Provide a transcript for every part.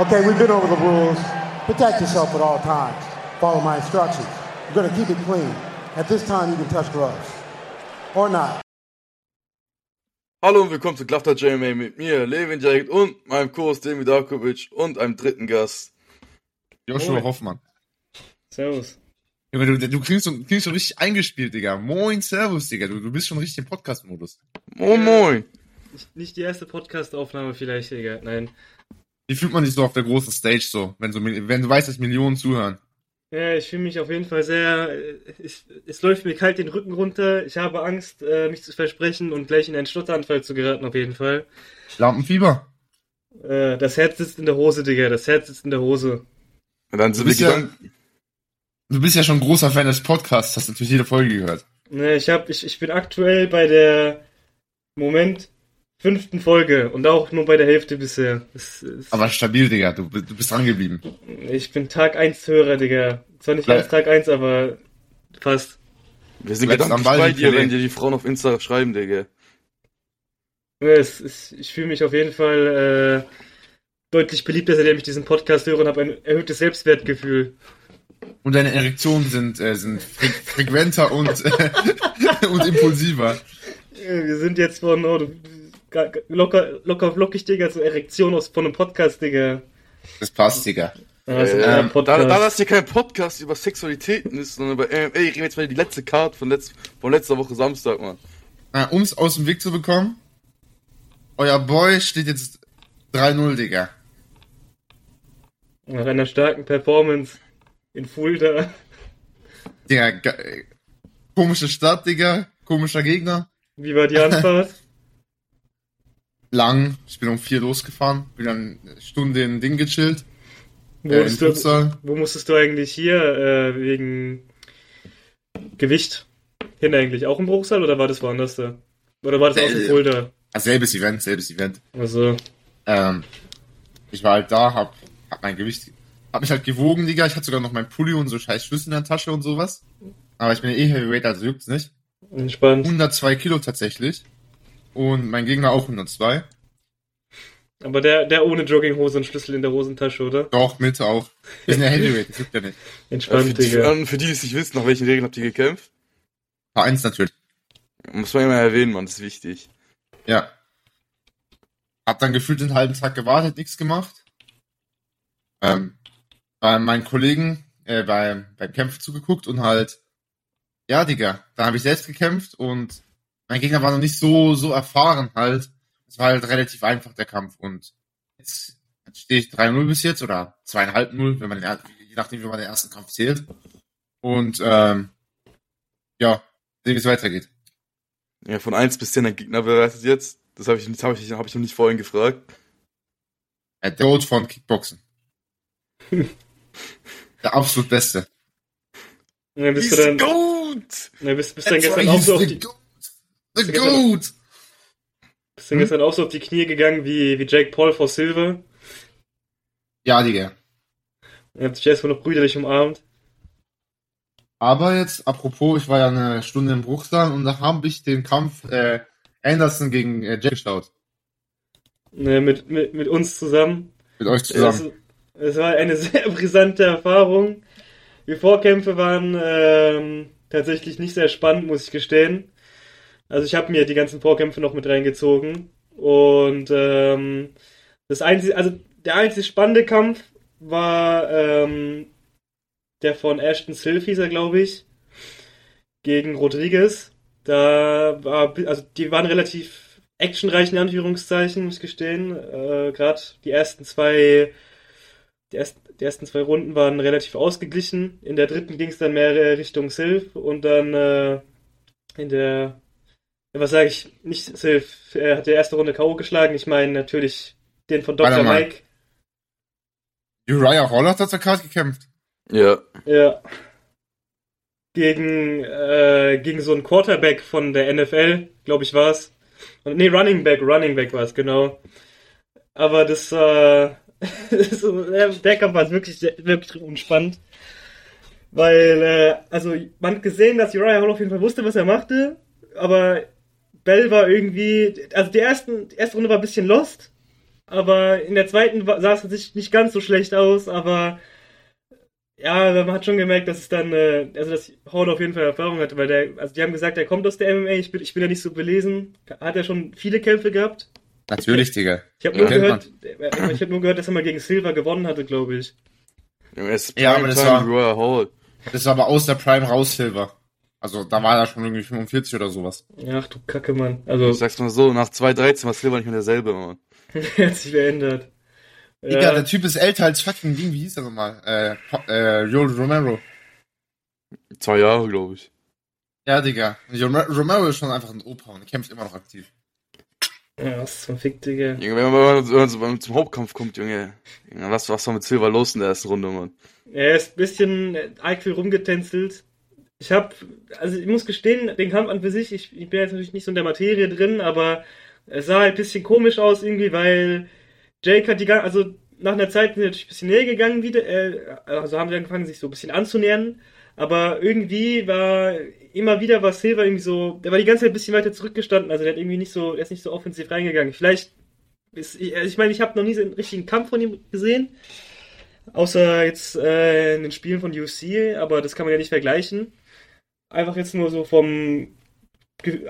Okay, we've been over the rules. Protect yourself at all times. Follow my instructions. We're gonna keep it clean. At this time, you can touch gloves. Or not. Hallo und willkommen zu Klafter JMA mit mir, Levin Jacket und meinem Co-Host Demi Darkovic und einem dritten Gast. Joshua Moin. Hoffmann. Servus. Junge, du, du klingst, schon, klingst schon richtig eingespielt, Digga. Moin, Servus, Digga. Du, du bist schon richtig im Podcast-Modus. Moin Moin. Nicht, nicht die erste Podcast-Aufnahme vielleicht, Digga. Nein. Wie fühlt man sich so auf der großen Stage so, wenn, so, wenn du weißt, dass Millionen zuhören? Ja, ich fühle mich auf jeden Fall sehr. äh, Es, läuft mir kalt den Rücken runter. Ich habe Angst, äh, mich zu versprechen und gleich in einen Stotteranfall zu geraten, auf jeden Fall. Lampenfieber. Äh, das Herz sitzt in der Hose, Digga. Das Herz sitzt in der Hose. Und dann sind Du wir bist ja-. Du bist ja schon ein großer Fan des Podcasts, hast natürlich jede Folge gehört. Ne, ich, hab, ich, ich bin aktuell bei der Moment fünften Folge und auch nur bei der Hälfte bisher. Es, es, Aber stabil, Digga. Du, du bist dran geblieben. ich bin Tag 1 Hörer, Digga. Zwar nicht Bleib- ganz Tag 1, aber fast. Wir sind Bleibst gedanklich am Ball, bei dir, wenn dir die Frauen auf Insta schreiben, Digga. Es, es, ich fühle mich auf jeden Fall äh, deutlich beliebter, seitdem ich diesen Podcast höre und habe ein erhöhtes Selbstwertgefühl. Und deine Erektionen sind, äh, sind fre frequenter und, äh, und impulsiver. Wir sind jetzt von oh, du- locker, locker flockig, Digga, so Erektion aus, von einem Podcast, Digga. Das passt, Digga. Ja, das Äh, ähm, Podcast. Da, da das hier kein Podcast über Sexualitäten ist, sondern über MMA, reden wir jetzt mal die letzte Card von, letz, von letzter Woche Samstag, Mann. Um es aus dem Weg zu bekommen, euer Boy steht jetzt 3-0, Digga. Nach einer starken Performance in Fulda. Digga, komische Stadt, Digga. Komischer Gegner. Wie war die Anfahrt? Lang. Ich bin um vier losgefahren. Bin dann eine Stunde in Ding gechillt. Wo, Äh, du, wo musstest du eigentlich hier äh, wegen Gewicht hin eigentlich? Auch im Bruchsal oder war das woanders da? Oder war das auch in Äh, Fulda? Ah, selbes Event, selbes Event. Also, Ähm, ich war halt da, hab, hab mein Gewicht, hab mich halt gewogen, Digga. Ich hatte sogar noch mein Pulli und so scheiß Schlüssel in der Tasche und sowas. Aber ich bin ja eh Heavyweight, also juckt's nicht. entspannt. 102 Kilo tatsächlich. Und mein Gegner auch 102. Aber der, der ohne Jogginghose und Schlüssel in der Hosentasche, oder? Doch, mit auch. Wir sind ja Heavyweight, das juckt ja nicht. Äh, Entspannt, für, die, Digga. für, für die, die es nicht wissen, nach welchen Regeln habt ihr gekämpft? Vereins natürlich. Muss man immer erwähnen, Mann, das ist wichtig. Ja. Hab dann gefühlt einen halben Tag gewartet, nichts gemacht. Ähm, bei meinen Kollegen äh, beim, beim Kämpfen zugeguckt und halt, ja, Digga, dann habe ich selbst gekämpft und mein Gegner war noch nicht so, so erfahren halt. Es war halt relativ einfach, der Kampf. Und jetzt, jetzt stehe ich 3-0 bis jetzt oder 2,5-0, wenn man den, je nachdem, wie man den ersten Kampf zählt. Und ähm, ja, sehen, wie es weitergeht. Ja, von 1 bis 10 ein Gegner bewertet jetzt. Das habe ich, das hab ich, hab ich noch nicht vorhin gefragt. Der Goat von Kickboxen. der absolut Beste. Dann bist du dann, gut! dann bist, bist dann gestern auch so auf die. The Goat. bist dann gestern auch so auf die Knie gegangen wie, wie Jake Paul vor Silver. Ja, Digga. Er hat sich erstmal noch brüderlich umarmt. Aber jetzt, apropos, ich war ja eine Stunde im Bruchsal und da habe ich den Kampf äh, Anderson gegen äh, Jack geschaut. Ne, mit, mit, mit uns zusammen. Mit euch zusammen. Es, es war eine sehr brisante Erfahrung. Die Vorkämpfe waren ähm, tatsächlich nicht sehr spannend, muss ich gestehen. Also ich habe mir die ganzen Vorkämpfe noch mit reingezogen. Und ähm, das einzige, also der einzig spannende Kampf war ähm, der von Ashton Sylvie, hieß er, glaube ich, gegen Rodriguez. Da war, also die waren relativ actionreich in Anführungszeichen, muss ich gestehen. Äh, Gerade die ersten zwei, die ersten, die ersten zwei Runden waren relativ ausgeglichen. In der dritten ging es dann mehr Richtung Sylph und dann äh, in der, was sage ich, nicht Sylph, er hat die erste Runde K.O. geschlagen. Ich meine natürlich den von Dr. Mike. Uriah Hall hat zur Karte gekämpft. Ja. Ja. Gegen, äh, gegen so einen Quarterback von der NFL, glaube ich, war's. Und nee, Running Back, Running Back war's, genau. Aber das, äh, der Kampf war wirklich, sehr- wirklich unspannend. Weil, äh, also, man hat gesehen, dass Uriah Hall auf jeden Fall wusste, was er machte, aber Bell war irgendwie, also die, ersten, die erste Runde war ein bisschen lost. aber in der zweiten sah es tatsächlich nicht ganz so schlecht aus, aber ja, man hat schon gemerkt, dass es dann, äh, also dass Hall auf jeden Fall Erfahrung hatte, weil der, also die haben gesagt, er kommt aus der MMA, ich bin, ich bin ja nicht so belesen. Hat er schon viele Kämpfe gehabt? Natürlich, Digga. Ich habe Ja, nur gehört, äh, ich habe nur gehört, dass er mal gegen Silver gewonnen hatte, glaube ich. Ja, aber das war-. Das war aber aus der Prime raus, Silver. Also da war er schon irgendwie 45 oder sowas. Ach du Kacke, Mann. Also, Ich sag's mal so, nach 2.13 war Silver nicht mehr derselbe, Mann. er hat sich verändert. Digga, Ja. der Typ ist älter als fucking Ding, wie hieß er nochmal? Äh, äh, Joel Romero. Zwei Jahre, glaube ich. Ja, Digga. Romero ist schon einfach ein Opa und kämpft immer noch aktiv. Ja, was zum Fick, Digga. Junge, wenn man, wenn man zum Hauptkampf kommt, Junge. Junge was, was war mit Silver los in der ersten Runde, Mann? Er ist ein bisschen äh, arg viel rumgetänzelt. Ich hab, also ich muss gestehen, den Kampf an für sich, ich, ich bin jetzt natürlich nicht so in der Materie drin, aber es sah halt ein bisschen komisch aus irgendwie, weil Jake hat die ganze, also nach einer Zeit sind sie natürlich ein bisschen näher gegangen wieder, äh, also haben sie angefangen, sich so ein bisschen anzunähern, aber irgendwie war immer wieder war Silver irgendwie so, der war die ganze Zeit ein bisschen weiter zurückgestanden, also der hat irgendwie nicht so, der ist nicht so offensiv reingegangen. Vielleicht ist, ich, also ich meine, ich habe noch nie so einen richtigen Kampf von ihm gesehen. Außer jetzt äh, in den Spielen von UFC, aber das kann man ja nicht vergleichen. Einfach jetzt nur so vom,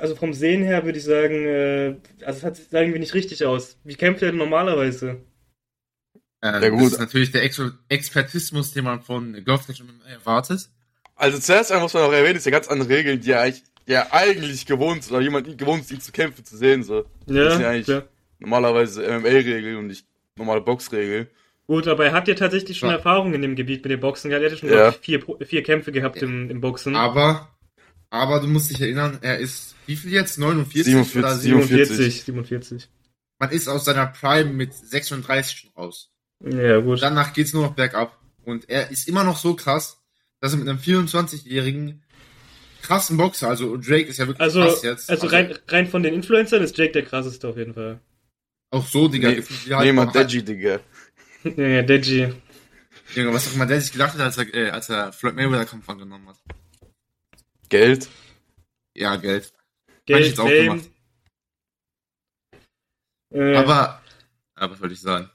also vom Sehen her würde ich sagen, äh, also es hat, sah irgendwie nicht richtig aus. Wie kämpft er denn normalerweise? Äh, Ja, gut. Das ist natürlich der Ex Expertismus, den man von Golftech erwartet. Also zuerst einmal muss man noch erwähnen, ist ja ganz andere Regeln, die er eigentlich, die er eigentlich gewohnt ist, oder jemand gewohnt ist, ihn zu kämpfen zu sehen, so. Das ist ja eigentlich klar. normalerweise MMA-Regel und nicht normale Boxregel. Gut, aber er hat ja tatsächlich schon Ja. Erfahrung in dem Gebiet mit dem Boxen. gehabt. Er hat ja schon, Ja. vier, Pro- vier Kämpfe gehabt im, im Boxen. Aber, aber du musst dich erinnern, er ist, wie viel jetzt? 49 47, oder 47, 47. Man ist aus seiner Prime mit 36 schon raus. Ja, gut. Danach geht's nur noch bergab. Und er ist immer noch so krass, dass er mit einem 24-jährigen krassen Boxer, also Drake ist ja wirklich Also, krass jetzt. also rein, rein von den Influencern ist Jake der krasseste auf jeden Fall. Auch so, Digga. Nee, nee, halt- Deji, Digga. Ja, ja, Deji. Junge, was auch immer der sich gedacht hat, als er, äh, als er Floyd Mayweather Kampf angenommen hat. Geld. Ja, Geld. Hab ich Geld, jetzt auch Fame. gemacht. Äh, Aber, aber was wollte ich sagen?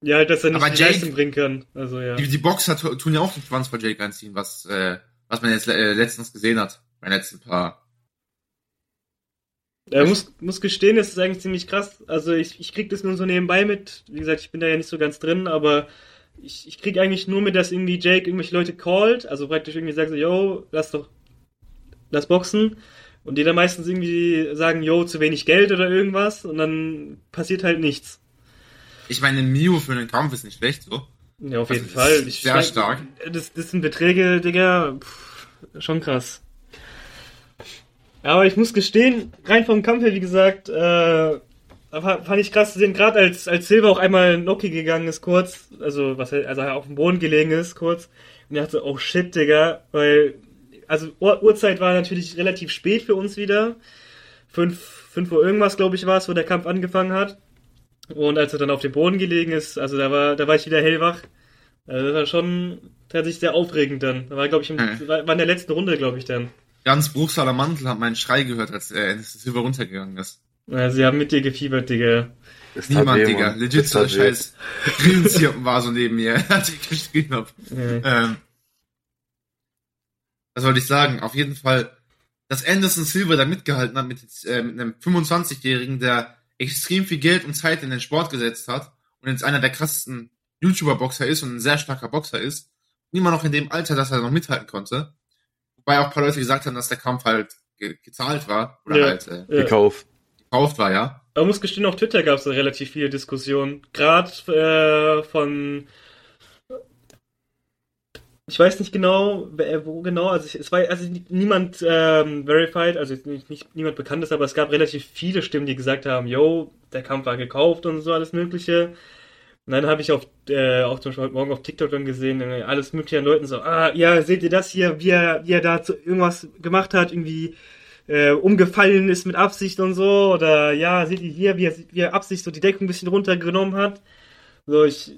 ja, halt, dass er nicht aber die Jake- Leistung bringen kann. Also, ja. Die, die Boxer tu- tun ja auch den Schwanz bei Jake einziehen, was, äh, was man jetzt äh, letztens gesehen hat. Bei den letzten paar. Er muss, muss gestehen, das ist eigentlich ziemlich krass. Also ich, ich krieg das nur so nebenbei mit. Wie gesagt, ich bin da ja nicht so ganz drin, aber ich, ich krieg eigentlich nur mit, dass irgendwie Jake irgendwelche Leute callt, also praktisch irgendwie sagt so, yo, lass doch, lass boxen. Und die dann meistens irgendwie sagen, yo, zu wenig Geld oder irgendwas und dann passiert halt nichts. Ich meine, Mio für einen Kampf ist nicht schlecht, so. Ja, auf Also, jeden Fall. Ich, sehr stark. Das, das sind Beträge, Digga, pff, schon krass. Aber ich muss gestehen, rein vom Kampf her, wie gesagt, äh, fa- fand ich krass zu sehen, gerade als, als Silver auch einmal Noki gegangen ist, kurz, also, was, er- also auf dem Boden gelegen ist, kurz, und ich dachte so, oh shit, Digga, weil, also Uhr, Uhrzeit war natürlich relativ spät für uns wieder. Fünf, fünf Uhr irgendwas, glaube ich, war es, wo der Kampf angefangen hat. Und als er dann auf dem Boden gelegen ist, also da war, da war ich wieder hellwach. Also das war schon tatsächlich sehr aufregend dann. Da war, glaube ich, im, Hm. war in der letzten Runde, glaube ich, dann. Ganz Bruchsaler Mantel hat meinen Schrei gehört, als äh, als Silver runtergegangen ist. Also, sie haben mit dir gefiebert, Digga. Das tat Niemand, Digga. Legit Das so weh. scheiß Grillenzirpen war so neben mir, als ich geschrien hab. Ja. Ähm, was wollte ich sagen? Auf jeden Fall, dass Anderson Silver da mitgehalten hat mit, äh, mit einem 25-Jährigen, der extrem viel Geld und Zeit in den Sport gesetzt hat und jetzt einer der krassesten YouTuber-Boxer ist und ein sehr starker Boxer ist. Immer noch in dem Alter, dass er noch mithalten konnte. Wobei auch ein paar Leute gesagt haben, dass der Kampf halt ge gezahlt war oder Ja. halt äh, Ja. Gekauft. gekauft war, ja. Aber muss gestehen, auf Twitter gab es relativ viele Diskussionen. Gerade äh, von. Ich weiß nicht genau, wer, wo genau, also ich, es war also niemand ähm, verified, also nicht, nicht niemand bekannt ist, aber es gab relativ viele Stimmen, die gesagt haben, yo, der Kampf war gekauft und so alles Mögliche. Und dann habe ich auf, äh, auch zum Beispiel heute Morgen auf TikTok dann gesehen, äh, alles mögliche an Leuten so, ah, ja, seht ihr das hier, wie er, wie er da irgendwas gemacht hat, irgendwie äh, umgefallen ist mit Absicht und so, oder ja, seht ihr hier, wie er, wie er Absicht so die Deckung ein bisschen runtergenommen hat. So, ich,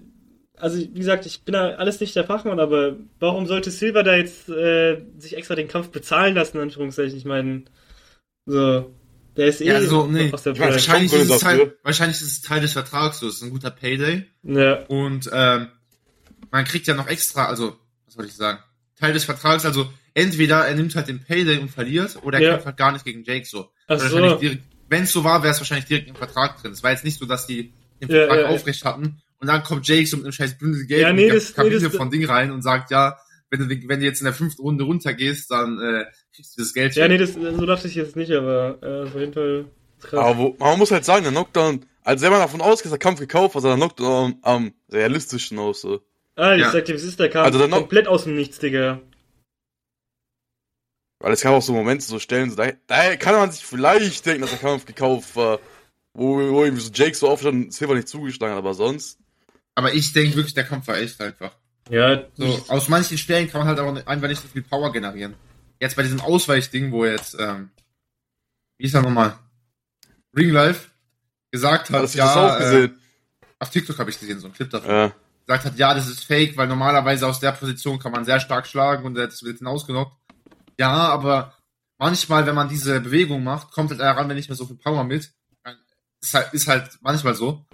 also wie gesagt, ich bin da alles nicht der Fachmann, aber warum sollte Silver da jetzt äh, sich extra den Kampf bezahlen lassen, in Anführungszeichen? Ich meine, so, der ist eh Ja, so, nee. aus der Prime. Wahrscheinlich Gründe ist, es. Teil, wahrscheinlich ist es Teil des Vertrags, so, es ist ein guter Payday. Ja. Und ähm, man kriegt ja noch extra, also, was soll ich sagen? Teil des Vertrags, also entweder er nimmt halt den Payday und verliert, oder er Ja. kämpft halt gar nicht gegen Jake so. So. Wenn es so war, wäre es wahrscheinlich direkt im Vertrag drin. Es war jetzt nicht so, dass die den Vertrag ja, ja. aufrecht hatten und dann kommt Jake so mit einem scheiß Bündel Geld Ja, in nee, die das- nee, Kabine das- von Ding rein und sagt, ja, wenn du, wenn du jetzt in der fünften Runde runtergehst, dann äh, kriegst du das Geld. Ja, nee, das, so dachte ich jetzt nicht, aber äh, auf jeden Fall krass. Aber wo, man muss halt sagen, der Knockdown, also wenn man davon ausgeht, dass der Kampf gekauft war, sah der Knockdown am realistischen aus. So. ah, ich ja. sag dir, was ist der Kampf? Also dann noch- komplett aus dem Nichts, Digga. Weil es kann auch so Momente so stellen, so, da, da kann man sich vielleicht denken, dass der Kampf gekauft war. Wo, wo irgendwie so Jake so aufstand und Silver nicht zugeschlagen hat, aber sonst. Aber ich denke wirklich, der Kampf war echt einfach. Ja, So, aus manchen Stellen kann man halt auch einfach nicht so viel Power generieren. Jetzt bei diesem Ausweichding, wo jetzt, ähm, wie ist er nochmal? Ring Life gesagt hat, Hast du das auch ja, äh, gesehen? auf TikTok habe ich gesehen, so ein Clip davon. Ja. Gesagt hat, ja, das ist fake, weil normalerweise aus der Position kann man sehr stark schlagen und das wird hinausgenockt. Ja, aber manchmal, wenn man diese Bewegung macht, kommt halt daran, wenn nicht mehr so viel Power mit. Ist halt, ist halt manchmal so.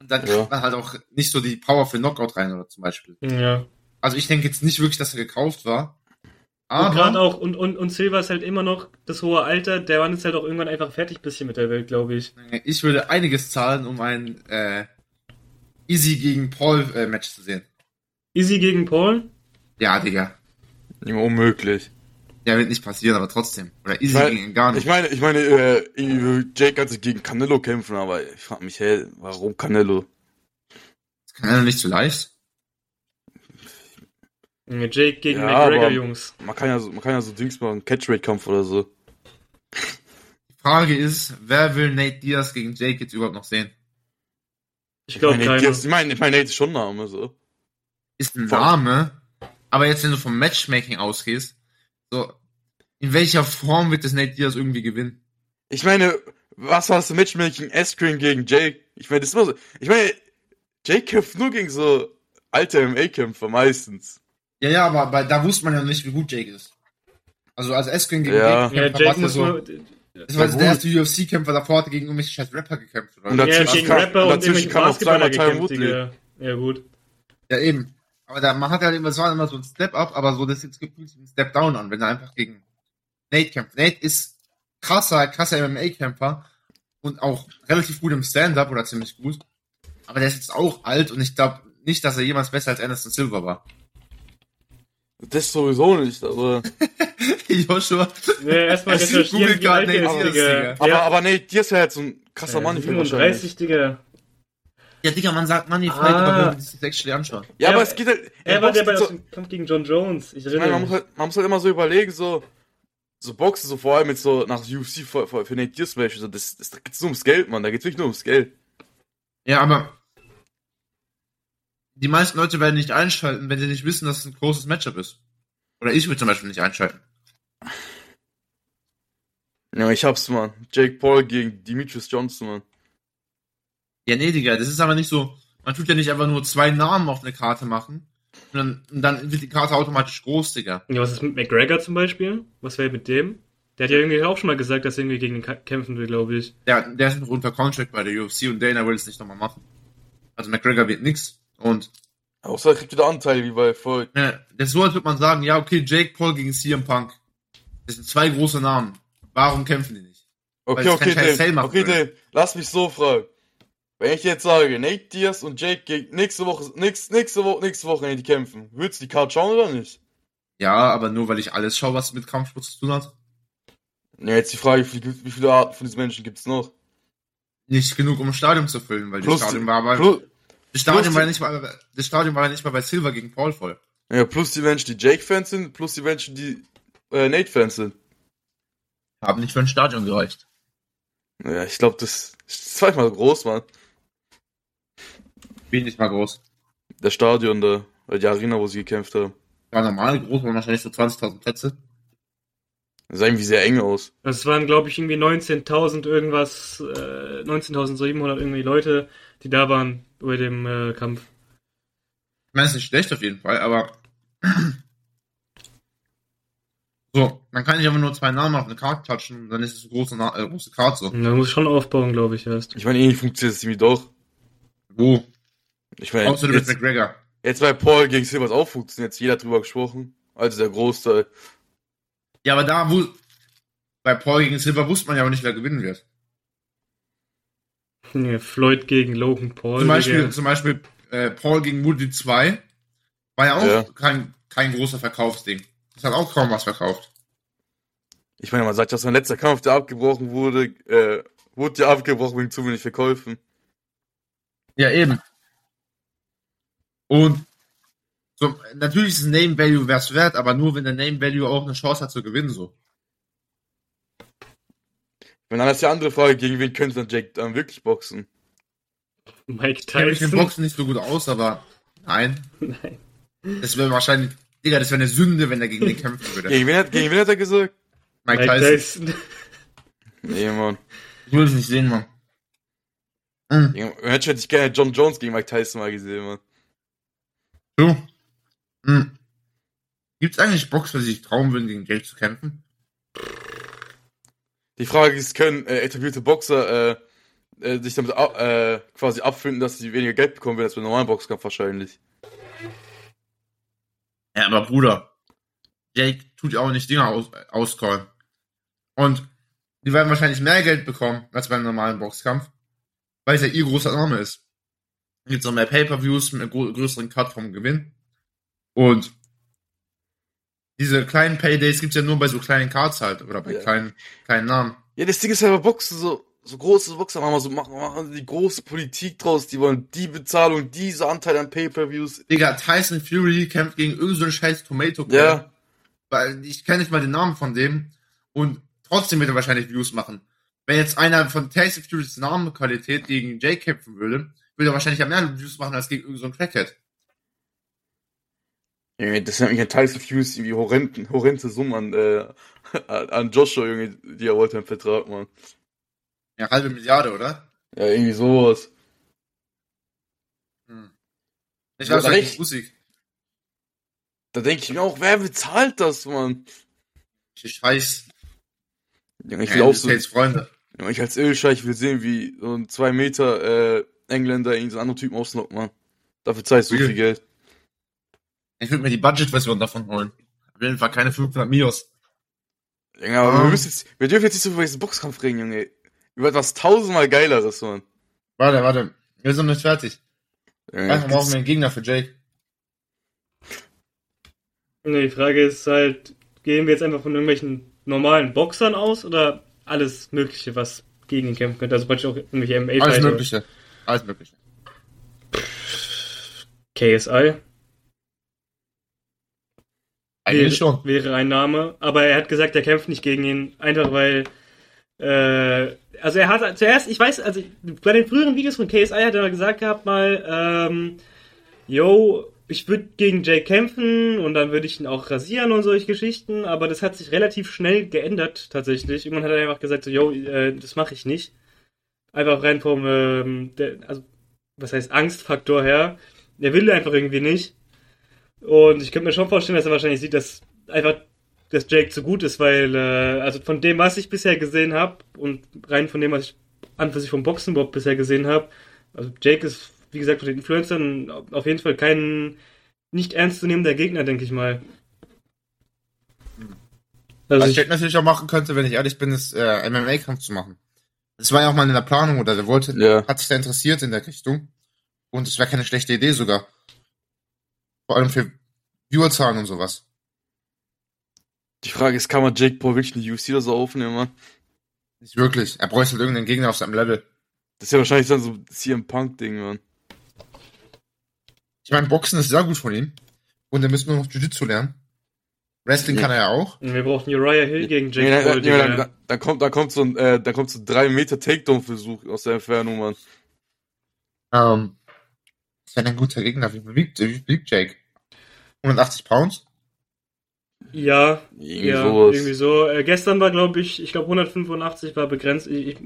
Und dann Ja. kriegt man halt auch nicht so die Power für Knockout rein oder zum Beispiel. ja. Also ich denke jetzt nicht wirklich, dass er gekauft war. Und gerade Aber auch, und, und, und Silver ist halt immer noch das hohe Alter, der Mann ist halt auch irgendwann einfach fertig bisschen mit der Welt, glaube ich. ich würde einiges zahlen, um ein äh, Easy gegen Paul äh, Match zu sehen. Easy gegen Paul? Ja, Digga. Immer unmöglich. Ja, wird nicht passieren, aber trotzdem. Oder Easy Weil- gegen gar nicht. Ich meine, ich meine, äh, Jake kann sich gegen Canelo kämpfen, aber ich frage mich, hey, warum Canelo? Das kann ja nicht so leicht. Jake gegen Ja, McGregor, aber- Jungs. Man kann ja so, man kann ja so Dings machen, Catchweight-Kampf oder so. Die Frage ist, wer will Nate Diaz gegen Jake jetzt überhaupt noch sehen? Ich glaube keiner. Diaz- ich meine, ich meine, Nate ist schon ein Name, so. Ist ein. Name, aber jetzt, wenn du vom Matchmaking ausgehst, so, in welcher Form wird das Nate Diaz irgendwie gewinnen? Ich meine, was war das Matchmaking Askren gegen Jake? Ich meine, das ist immer so. Ich meine, Jake kämpft nur gegen so alte MMA-Kämpfer meistens. Ja, ja, aber bei, da wusste man ja noch nicht, wie gut Jake ist. Also als Eskren gegen Ja. Jake Ja, Jake war ja muss so, das war Ja, der erste UFC-Kämpfer, davor hat er gegen irgendwelche scheiß Rapper gekämpft, oder? Und ja, dazwischen gegen kam- Rapper und und dazwischen irgendwelche kam noch zweimal gekämpft. Digga. Ja, gut. Ja, eben. Aber da, man hat ja immer, es war immer so ein Step-Up, aber so, das jetzt gefühlt ein Step-Down an, wenn er einfach gegen Nate kämpft. Nate ist krasser, krasser MMA-Kämpfer und auch relativ gut im Stand-Up oder ziemlich gut. Aber der ist jetzt auch alt und ich glaube nicht, dass er jemals besser als Anderson Silver war. Das sowieso nicht, aber. Joshua. Ja, erstmal recherchieren, googelt wie alt gerade der ist, Digga. Digga. Aber, Ja, aber nee, dir ist ja jetzt so ein krasser ich find 37, Digga. Ja, Digga, man sagt Money Fight, Ah. aber wenn man sich das actually anschaut. Ja, Ja, aber es geht halt. Er war der bei so, dem Kampf gegen John Jones. Ich erinnere man muss, mich. halt, man muss halt immer so überlegen, so. So Boxen, so vor allem jetzt so nach UFC für, für, Nate Diaz Match, so, das, das, da geht's nur ums Geld, Mann. Da geht's wirklich nur ums Geld. Ja, aber die meisten Leute werden nicht einschalten, wenn sie nicht wissen, dass es ein großes Matchup ist. Oder ich würde zum Beispiel nicht einschalten. Ja, ich hab's, Mann. Jake Paul gegen Demetrius Johnson, Mann. Ja, nee, Digga, das ist aber nicht so. Man tut ja nicht einfach nur zwei Namen auf eine Karte machen. Und dann, und dann wird die Karte automatisch groß, Digga. Ja, was ist mit McGregor zum Beispiel? Was wäre mit dem? Der hat ja irgendwie auch schon mal gesagt, dass er irgendwie gegen ihn ka- kämpfen will, glaube ich. Der, der ist noch unter Contract bei der UFC und Dana will es nicht nochmal machen. Also McGregor wird nix. Und Außer er kriegt wieder Anteile wie bei Floyd. ne, das ist so, als würde man sagen, ja, okay, Jake Paul gegen CM Punk. Das sind zwei große Namen. Warum kämpfen die nicht? Okay, es okay, Dan. machen Okay. Dan. Lass mich so fragen. Wenn ich jetzt sage, Nate Diaz und Jake gegen nächste Woche, nächste, nächste Woche, nächste Woche die kämpfen, würdest du die Karte schauen oder nicht? Ja, aber nur weil ich alles schaue, was mit Kampfsport zu tun hat. Ja, jetzt die Frage, wie viele, wie viele Arten von diesen Menschen gibt's noch? Nicht genug, um ein Stadion zu füllen, weil Plus, das Stadion war aber, plus, das Stadion war ja nicht mal, das Stadion war ja nicht mal bei Silver gegen Paul voll. ja, plus die Menschen, die Jake-Fans sind, plus die Menschen, die äh, Nate-Fans sind. Haben nicht für ein Stadion gereicht. Ja, ich glaube, das ist zweimal groß, Mann. Bin nicht mal groß. Der Stadion da, die Arena, wo sie gekämpft haben. War normal groß, waren wahrscheinlich so 20.000 Plätze. Das sah irgendwie sehr eng aus. Das waren, glaube ich, irgendwie 19.000 irgendwas, äh, 19.700 irgendwie Leute, die da waren bei dem äh, Kampf. Ich meine, es ist nicht schlecht auf jeden Fall, aber so. man kann nicht einfach nur zwei Namen auf eine Karte touchen, dann ist es eine große, Na äh, große Karte so. Man muss schon aufbauen, glaube ich, erst. Ich meine, irgendwie funktioniert es irgendwie doch. Wo? Ich meine, Außer du bist jetzt, McGregor. jetzt bei Paul gegen Silvers auch funktioniert, jetzt jeder drüber gesprochen. Also der Großteil. Ja, aber da, wo, bei Paul gegen Silver wusste man ja auch nicht, wer gewinnen wird. Ja, Floyd gegen Logan Paul. Zum Beispiel, zum Beispiel äh, Paul gegen Woody 2 war ja auch Ja. Kein, kein großer Verkaufsding. Das hat auch kaum was verkauft. Ich meine, man sagt, dass mein letzter Kampf, der abgebrochen wurde, äh, wurde ja abgebrochen wegen zu wenig Verkäufen. Ja, eben. Und so, natürlich ist ein Name Value was wert, aber nur wenn der Name Value auch eine Chance hat zu gewinnen, so. Wenn dann ist die andere Frage, gegen wen könnte dann Jake dann wirklich boxen? Mike Ich kenne Tyson. Boxen nicht so gut aus, aber nein. Nein. Das wäre wahrscheinlich, Digga, das wäre eine Sünde, wenn er gegen den kämpfen würde. Gegen wen hat, gegen wen hat er gesagt? Mike Mike Tyson. Tyson. Nee, Mann. Ich will es nicht sehen, Mann. Mhm. Hätte ich gerne John Jones gegen Mike Tyson mal gesehen, Mann. So. Mhm. Gibt es eigentlich Boxer, die sich trauen würden, gegen Jake zu kämpfen? Die Frage ist, können äh, etablierte Boxer äh, äh, sich damit äh, quasi abfinden, dass sie weniger Geld bekommen werden als beim normalen Boxkampf wahrscheinlich. Ja, aber Bruder, Jake tut ja auch nicht Dinger aus, auscallen. Und die werden wahrscheinlich mehr Geld bekommen als beim normalen Boxkampf, weil es ja ihr großer Name ist. Dann gibt's noch mehr Pay-Per-Views mit größeren Cut vom Gewinn. Und diese kleinen Paydays gibt's ja nur bei so kleinen Cards halt oder bei Ja. kleinen, kleinen Namen. Ja, das Ding ist ja bei Boxen so, so große Boxer machen, so machen, machen die große Politik draus, die wollen die Bezahlung, diese Anteil an Pay-Per-Views. Digga, Tyson Fury kämpft gegen irgendeinen so scheiß tomato Ja, weil ich kenne nicht mal den Namen von dem und trotzdem wird er wahrscheinlich Views machen. Wenn jetzt einer von Tyson Furys Namenqualität gegen Jay kämpfen würde, würde er wahrscheinlich ja mehr Views machen als gegen irgendeinen so Crackhead. Das sind mich an Tyson Fuse irgendwie horrenden, horrende Summen an, äh, an Joshua, Junge, die er wollte im Vertrag, Mann. Ja, halbe Milliarde, oder? Ja, irgendwie sowas. Hm. Ich Ja, weiß aber nicht, echt? Musik. Da denke ich mir auch, wer bezahlt das, Mann? Scheiß. Junge, ich Ja, so, Freunde. Junge, ich als Ölscheich will sehen, wie so ein zwei Meter, äh, Engländer ihn so einen anderen Typen ausnockt, Mann. Dafür zahlst du so viel Geld. Ich würde mir die Budget-Version davon holen. Auf jeden Fall keine 500 Mios. Junge, aber Ah. wir müssen jetzt, wir dürfen jetzt nicht so über diesen Boxkampf reden, Junge. Über etwas tausendmal geileres, Mann. Warte, warte. Wir sind noch nicht fertig. Junge, Einfach brauchen wir einen Gegner für Jake. Nee, die Frage ist halt, gehen wir jetzt einfach von irgendwelchen normalen Boxern aus oder alles Mögliche, was gegen ihn kämpfen könnte? Also praktisch auch irgendwelche Alles MMA-Fighter. Mögliche. Alles Mögliche. KSI Eigentlich schon. wäre ein Name, aber er hat gesagt, er kämpft nicht gegen ihn, einfach weil äh, also er hat zuerst, ich weiß, also bei den früheren Videos von KSI hat er gesagt gehabt mal, ähm, yo, ich würde gegen Jay kämpfen und dann würde ich ihn auch rasieren und solche Geschichten, aber das hat sich relativ schnell geändert tatsächlich. Irgendwann hat er einfach gesagt, so, yo, äh, das mache ich nicht. Einfach rein vom, ähm, der, also was heißt Angstfaktor her. Er will einfach irgendwie nicht. Und ich könnte mir schon vorstellen, dass er wahrscheinlich sieht, dass einfach dass Jake zu gut ist, weil, äh, also von dem, was ich bisher gesehen habe und rein von dem, was ich an für sich vom Boxen überhaupt bisher gesehen habe, also Jake ist, wie gesagt, von den Influencern auf jeden Fall kein nicht ernstzunehmender Gegner, denke ich mal. Also Was ich, Jack natürlich auch machen könnte, wenn ich ehrlich bin, ist äh, MMA-Kampf zu machen. Das war ja auch mal in der Planung oder der wollte, Ja. hat sich da interessiert in der Richtung. Und es wäre keine schlechte Idee sogar. Vor allem für Viewerzahlen und sowas. Die Frage ist, kann man Jake Paul wirklich eine UFC oder so aufnehmen, Mann? Nicht wirklich. Er bräuchte halt irgendeinen Gegner auf seinem Level. Das ist ja wahrscheinlich dann so ein CM Punk-Ding, Mann. Ich meine, Boxen ist sehr gut von ihm. Und er müsste nur noch Jiu-Jitsu lernen. Wrestling Ja. kann er ja auch. wir brauchen Uriah Hill gegen Jake Ja, Paul. ja, Digga. dann, dann kommt, dann kommt so ein, äh, dann kommt so ein 3 Meter Takedown-Versuch aus der Entfernung, Mann. Ähm, das wäre ein guter Gegner. Wie viel wiegt, wie wiegt Jake? 180 Pounds? Ja, Irgendwie ja, sowas. irgendwie so. Äh, gestern war, glaube ich, ich glaube 185 war begrenzt. Ich, ich,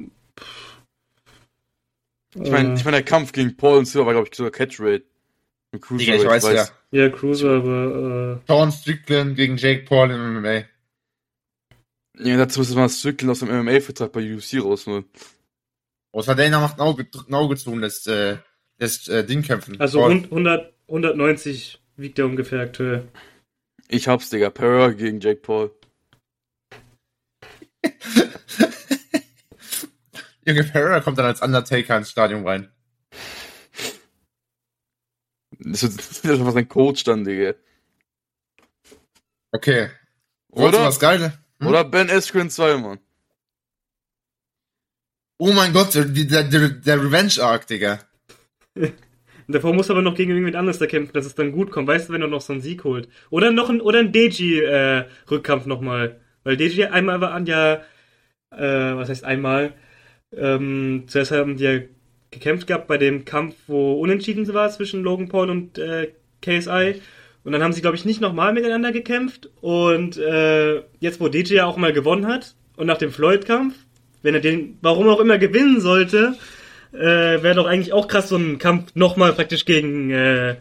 Ich meine, ich mein, der Kampf gegen Paul und Silver war, glaube ich, sogar Catch-Rate. Im Digga, ich weiß ja. ja, Cruiser, aber Sean Strickland gegen Jake Paul in MMA. Ja, dazu müssen wir das Zirkeln aus dem MMA-Vertrag bei UFC rausholen. Außer Dana macht ein Auge, ein Auge zu und lässt, äh, lässt äh, Ding kämpfen. Also Paul. 100, 190 wiegt er ungefähr aktuell. Ich hab's, Digga. Pereira gegen Jake Paul. Junge Pereira kommt dann als Undertaker ins Stadion rein. Das ist das ist schon was ein Coach dann, Digga. Okay. Wolltest du Oder? was Geiles? Hm? Oder Ben Askren 2, Mann. Oh mein Gott, der, der, der, der Revenge-Arc, Digga. Und davor muss aber noch gegen irgendwen anders da kämpfen, dass es dann gut kommt. Weißt du, wenn er noch so einen Sieg holt. Oder noch ein, oder ein Deji-Rückkampf nochmal. Weil Deji einmal war an ja, äh, was heißt einmal, ähm, zuerst haben die ja gekämpft gehabt bei dem Kampf, wo unentschieden war zwischen Logan Paul und äh, KSI. Und dann haben sie, glaube ich, nicht nochmal miteinander gekämpft. Und äh, jetzt, wo DJ ja auch mal gewonnen hat, und nach dem Floyd-Kampf, wenn er den, warum auch immer, gewinnen sollte, äh, wäre doch eigentlich auch krass, so einen Kampf nochmal praktisch gegen äh,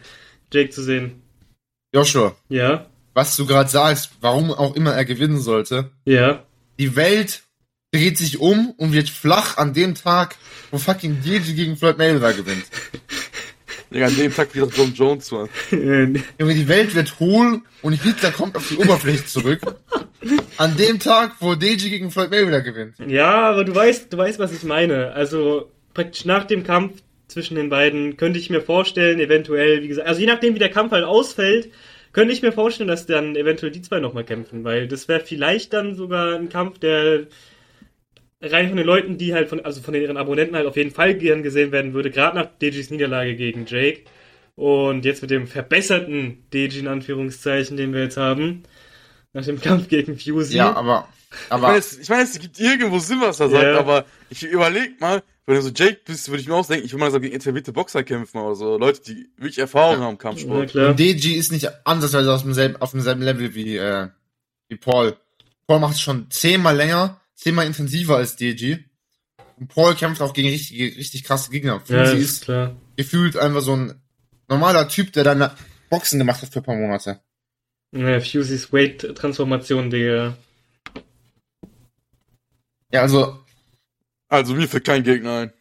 Jake zu sehen. Joshua, Ja, was du gerade sagst, warum auch immer er gewinnen sollte, ja. die Welt dreht sich um und wird flach an dem Tag, wo fucking DJ gegen Floyd Mayweather gewinnt. Digga, an dem Tag wieder John Jones, Mann. Junge, die Welt wird hohl und Hitler kommt auf die Oberfläche zurück. An dem Tag, wo DJ gegen Floyd Mayweather gewinnt. ja, aber du weißt, du weißt, was ich meine. Also praktisch nach dem Kampf zwischen den beiden könnte ich mir vorstellen, eventuell, wie gesagt, also je nachdem, wie der Kampf halt ausfällt, könnte ich mir vorstellen, dass dann eventuell die zwei nochmal kämpfen, weil das wäre vielleicht dann sogar ein Kampf, der rein von den Leuten, die halt von, also von ihren Abonnenten halt auf jeden Fall gern gesehen werden würde, gerade nach Dejis Niederlage gegen Jake. Und jetzt mit dem verbesserten Deji in Anführungszeichen, den wir jetzt haben, nach dem Kampf gegen Fusey. Ja, aber, Ich aber, es, ich meine, es gibt irgendwo Sinn, was er sagt, Ja. aber ich überleg mal, wenn du so Jake bist, würde ich mir auch denken, ich will mal so gegen etablierte Boxer kämpfen oder so. Leute, die wirklich Erfahrung haben im ja, Kampfsport. klar. und DJ ist nicht ansatzweise auf demselben, auf demselben Level wie, äh, wie Paul. Paul macht es schon zehnmal länger, zehnmal intensiver als DJ. Und Paul kämpft auch gegen richtige, richtig krasse Gegner. Ja, Fusi ist ist klar. gefühlt einfach so ein normaler Typ, der dann Boxen gemacht hat für ein paar Monate. Ja, Fuseys Weight-Transformation, Digga. Ja, also, Also mir fällt kein Gegner ein.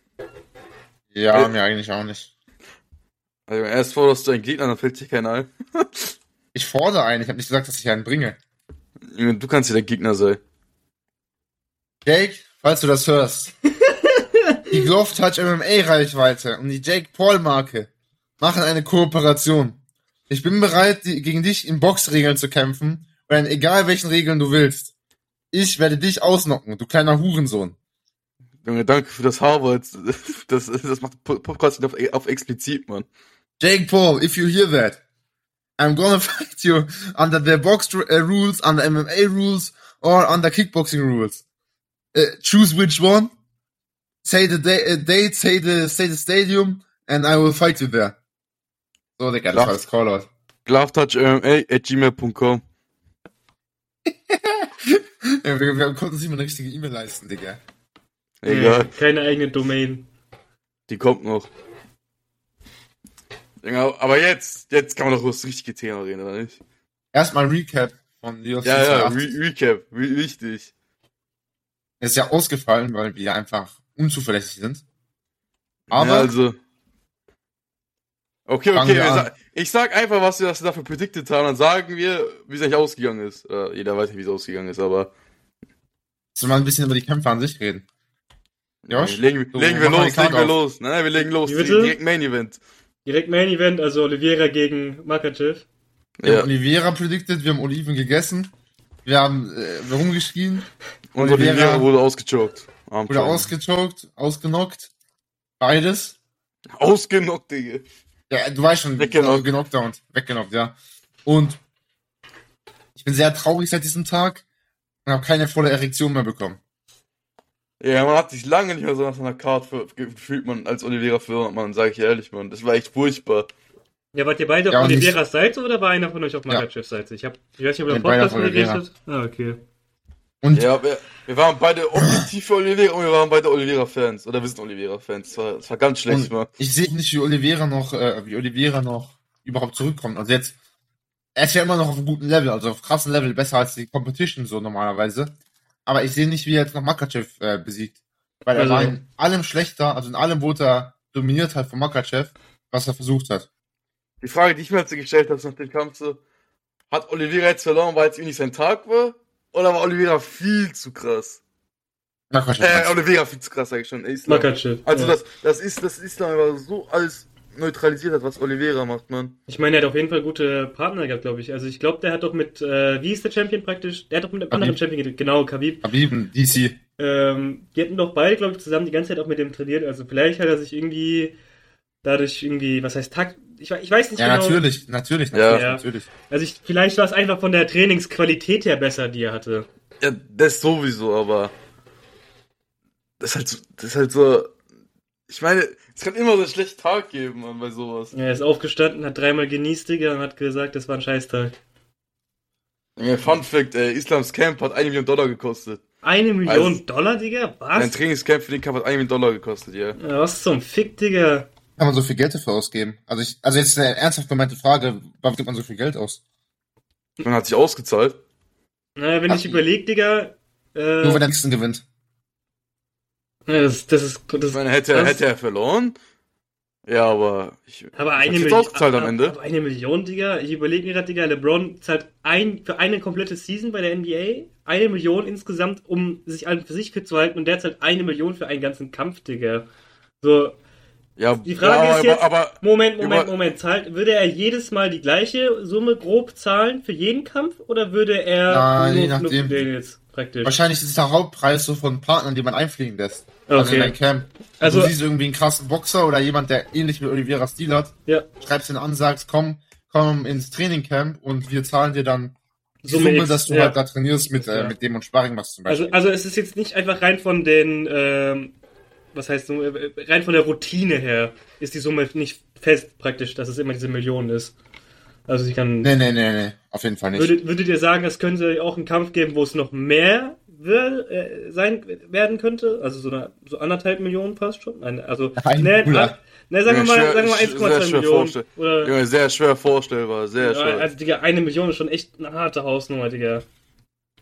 ja, Äh, mir eigentlich auch nicht. Also erst forderst du einen Gegner, dann fällt sich keiner ein. Ich fordere einen, ich habe nicht gesagt, dass ich einen bringe. Du kannst ja der Gegner sein. Jake, falls du das hörst. die Glove Touch MMA Reichweite und die Jake Paul Marke machen eine Kooperation. Ich bin bereit, die, gegen dich in Boxregeln zu kämpfen, oder in egal welchen Regeln du willst. Ich werde dich ausnocken, du kleiner Hurensohn. Junge, danke für das Harvard. Das, das macht Podcast auf, auf explizit, Mann. Jake Paul, if you hear that, I'm gonna fight you under the box uh, rules, under MMA rules, or under kickboxing rules. Uh, choose which one. Say the da uh, date, say the, say the stadium, and I will fight you there. So, Digga, das war das Callout. Glovetouchmma at gmail.com. Ja, wir, wir konnten uns nicht mal eine richtige E-Mail leisten, Digga. Egal, Nee, keine eigene Domain. die kommt noch. Junge, aber jetzt, jetzt kann man doch über das richtige Thema reden, oder nicht? Erstmal Recap von UFC Ja, ja, 280. Re Recap, Re wichtig. Er ist ja ausgefallen, weil wir einfach unzuverlässig sind. Aber ja, also. Okay, okay, sa ich sag einfach, was wir, was wir dafür predicted haben, dann sagen wir, wie es eigentlich ausgegangen ist. Äh, jeder weiß nicht, wie es ausgegangen ist, aber. sollen wir mal ein bisschen über die Kämpfe an sich reden. Josh? legen, legen wir los, legen wir auf. los. Nein, nein, wir legen los. Direkt Main Event. Direkt Main Event, also Oliveira gegen Makachev. Wir Ja. haben Oliveira predicted, wir haben Oliven gegessen, wir haben äh, rumgeschrien, Und Oliveira- Oliveira wurde ausgechoked. Wurde ausgechoked, ausgenockt. Beides. Ausgenockt, Digga. Ja, du weißt schon, Weggenockt. genockdownt, weggenockt, ja. Und ich bin sehr traurig seit diesem Tag und habe keine volle Erektion mehr bekommen. Ja, man hat sich lange nicht mehr so nach einer Card für- gefühlt, man, als Oliveira für, man, sag ich ehrlich, man. Das war echt furchtbar. Ja, wart ihr beide Ja, auf und Oliveiras Seite oder war einer von euch auf Ja. Makachevs Seite? Ich, hab, ich weiß nicht, ob ihr Podcast auf Oliveira. geredet Ah, okay. Und Ja, wir, wir waren beide objektiv für Oliveira und wir waren beide Oliveira-Fans. Oder wir sind Oliveira-Fans. Das war, das war ganz schlecht, Und man. ich sehe nicht, wie Oliveira noch, äh, wie Oliveira noch überhaupt zurückkommt. Also jetzt, er ist ja immer noch auf einem guten Level, also auf krassen Level, besser als die Competition so normalerweise. Aber ich sehe nicht, wie er jetzt noch Makachev äh, besiegt. Weil er Also- war in allem schlechter, also in allem wurde er dominiert halt von Makachev, was er versucht hat. Die Frage, die ich mir jetzt gestellt habe nach dem Kampf, so, hat Oliveira jetzt verloren, weil es ihm nicht sein Tag war? Oder war Oliveira viel zu krass? Makachev. Äh? Oliveira viel zu krass, sag ich schon. Islam. Makachev. Also ja. das, das ist, das Islam aber so alles neutralisiert hat, was Oliveira macht, man. Ich meine, er hat auf jeden Fall gute Partner gehabt, glaube ich. Also ich glaube, der hat doch mit, äh, wie ist der Champion praktisch? Der hat doch mit einem Khabib. anderen Champion, genau, Khabib. Habib, DC. Ähm, die hatten doch beide, glaube ich, zusammen die ganze Zeit auch mit dem trainiert. Also vielleicht hat er sich irgendwie dadurch irgendwie, was heißt Takt? Ich, ich weiß nicht Ja, genau. natürlich, natürlich, Ja. natürlich, Ja. natürlich. Also ich, vielleicht war es einfach von der Trainingsqualität her besser, die er hatte. Ja, das sowieso, aber das ist halt so, das ist halt so, ich meine, es kann immer so einen schlechten Tag geben, man, bei sowas. Er ist aufgestanden, hat dreimal genießt, Digga, und hat gesagt, das war ein Scheißtag. Ja, Fun Fact, äh, Islams Camp hat eine Million Dollar gekostet. Eine Million Also- Dollar, Digga? Ein Was? Trainingscamp für den Kampf hat eine Million Dollar gekostet, ja. Ja, was zum Fick, Digga? Kann man so viel Geld dafür ausgeben? Also ich, also jetzt eine ernsthaft gemeinte Frage, warum gibt man so viel Geld aus? Man hat sich ausgezahlt. Naja, wenn Ach, ich überleg, Digga, äh, Nur wenn der nächsten gewinnt. Das, das ist, das Ich meine, hätte, das- hätte er verloren. Ja, aber ich, Aber eine, Million, ausgezahlt am Ende. aber eine Million, Digga. Ich überlege mir gerade, Digga, LeBron zahlt ein, für eine komplette Season bei der NBA eine Million insgesamt, um sich an für sich fit zu halten und der zahlt eine Million für einen ganzen Kampf, Digga. So, Ja, Die Frage ja, ist jetzt- aber, aber Moment, Moment, Moment. Zahlt, würde er jedes Mal die gleiche Summe grob zahlen für jeden Kampf oder würde er Nein, je nachdem. für den jetzt praktisch? Wahrscheinlich ist es der Hauptpreis so von Partnern, die man einfliegen lässt. Also in Okay. ein Camp. Also- Also, du siehst irgendwie einen krassen Boxer oder jemand, der ähnlich wie Oliveira Stil hat, Ja. schreibst ihn an, sagst, komm, komm ins Trainingcamp und wir zahlen dir dann die Summe Summe, X, dass du ja. halt da trainierst mit, äh, Ja. mit dem und Sparring machst zum Beispiel. Also, also es ist jetzt nicht einfach rein von den, ähm, was heißt so, äh, rein von der Routine her ist die Summe nicht fest praktisch, dass es immer diese Million ist. Also sie kann. nee, nee, nee, nee, auf jeden Fall nicht. Würdet, würdet ihr sagen, es könnte auch einen Kampf geben, wo es noch mehr wir, äh, sein werden könnte? Also so eine so anderthalb Millionen fast schon? Nein, also Ein ne, Bruder. ne, sagen wir mal, schwer- sagen wir mal sehr 1,2 schwer Millionen. Oder Junge, sehr schwer vorstellbar, sehr ja, schwer. also Digga, eine Million ist schon echt eine harte Hausnummer, Digga.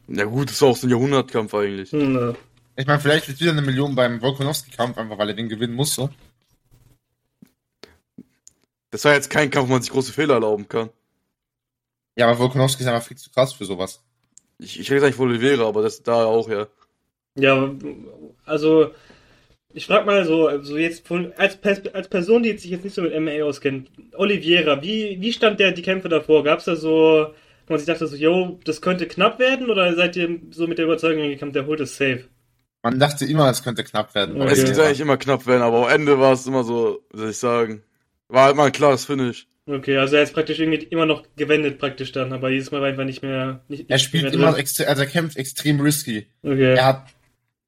Ja gut, das ist auch so ein Jahrhundertkampf eigentlich. Hm, äh. Ich meine, vielleicht wird wieder eine Million beim Volkanovski-Kampf, einfach weil er den gewinnen musste. Das war jetzt kein Kampf, wo man sich große Fehler erlauben kann. Ja, aber Volkanovski ist einfach viel zu krass für sowas. Ich, ich rede nicht von Oliveira, aber das da auch, ja. Ja, also ich frag mal so, so jetzt von, als, als Person, die sich jetzt nicht so mit MMA auskennt, Oliveira, wie, wie stand der die Kämpfe davor? Gab's da so, wo man sich dachte so, yo, das könnte knapp werden oder seid ihr so mit der Überzeugung gekommen, der holt es safe? Man dachte immer, es könnte knapp werden. Okay. Es wird eigentlich immer knapp werden, aber am Ende war es immer so, wie soll ich sagen, war halt mal ein klares Finish. Okay, also er ist praktisch irgendwie immer noch gewendet praktisch dann, aber jedes Mal war einfach nicht mehr. Nicht, Er nicht spielt mehr immer also er kämpft extrem risky. Okay. Er hat,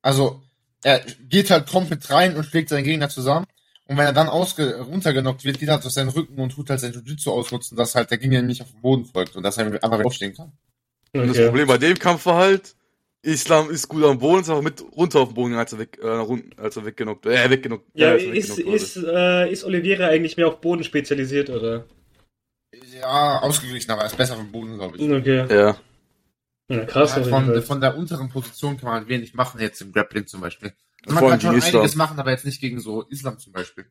also, er geht halt komplett rein und schlägt seinen Gegner zusammen. Und wenn er dann ausge runtergenockt wird, geht er halt auf seinen Rücken und tut halt sein Jiu-Jitsu ausnutzen, dass halt der Gegner nicht auf den Boden folgt und dass er einfach wieder aufstehen kann. Und das okay. Problem bei dem Kampf war halt, Islam ist gut am Boden, ist aber mit runter auf den Boden, als er, weg, äh, als er weggenockt, äh, weggenockt, Ja, er ist, ist, äh, ist Oliveira eigentlich mehr auf Boden spezialisiert, oder? Ja, ausgeglichen, aber er ist besser auf dem Boden, glaube ich. Okay. Ja. Ja, krass. Halt jeden von, von der unteren Position kann man wenig machen, jetzt im Grappling zum Beispiel. Also man kann schon Islam. einiges machen, aber jetzt nicht gegen so Islam zum Beispiel.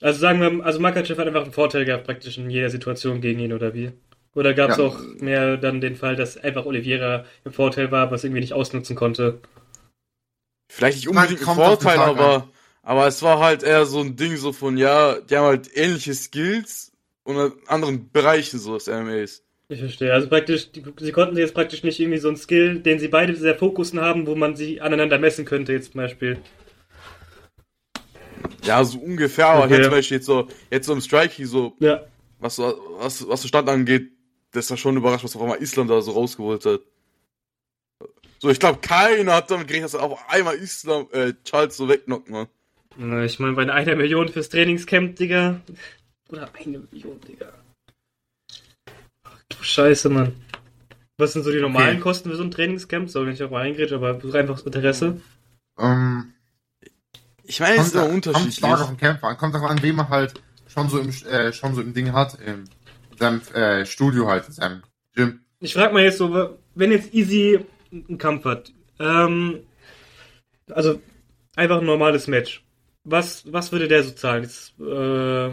Also sagen wir, also Makachev hat einfach einen Vorteil gehabt, praktisch in jeder Situation gegen ihn, oder wie? Oder gab es Ja. auch mehr dann den Fall, dass einfach Oliveira im Vorteil war, was irgendwie nicht ausnutzen konnte? Vielleicht nicht unbedingt den Vorteil, aber, aber es war halt eher so ein Ding so von, ja, die haben halt ähnliche Skills und in anderen Bereichen so des MMAs. Ich verstehe. Also praktisch, die, sie konnten jetzt praktisch nicht irgendwie so einen Skill, den sie beide sehr fokussen haben, wo man sie aneinander messen könnte, jetzt zum Beispiel. Ja, so ungefähr, aber Okay. jetzt zum Beispiel jetzt so, jetzt so im Striking so, Ja. was, so- was, was so Stand angeht, das war schon überrascht, was auf einmal Islam da so rausgeholt hat. So, ich glaube, keiner hat damit gerechnet, dass er auf einmal Islam, äh, Charles so wegnockt, man. Na, Ich meine, bei einer Million fürs Trainingscamp, Digga. Oder eine Million, Digga. Ach du Scheiße, Mann. Was sind so die normalen Okay. Kosten für so ein Trainingscamp? Soll nicht auch mal eingrätschen, aber einfach aus Interesse. Ähm, Ich meine, es ist immer kommt unterschiedlich. stark auf den Kämpfer an. Kommt auch an, wem er halt schon so im, äh, schon so im Ding hat, im, in seinem äh, Studio halt, in seinem Gym. Ich frag mal jetzt so, wenn jetzt Easy einen Kampf hat, Ähm, also, einfach ein normales Match. Was, was würde der so zahlen? Jetzt, äh,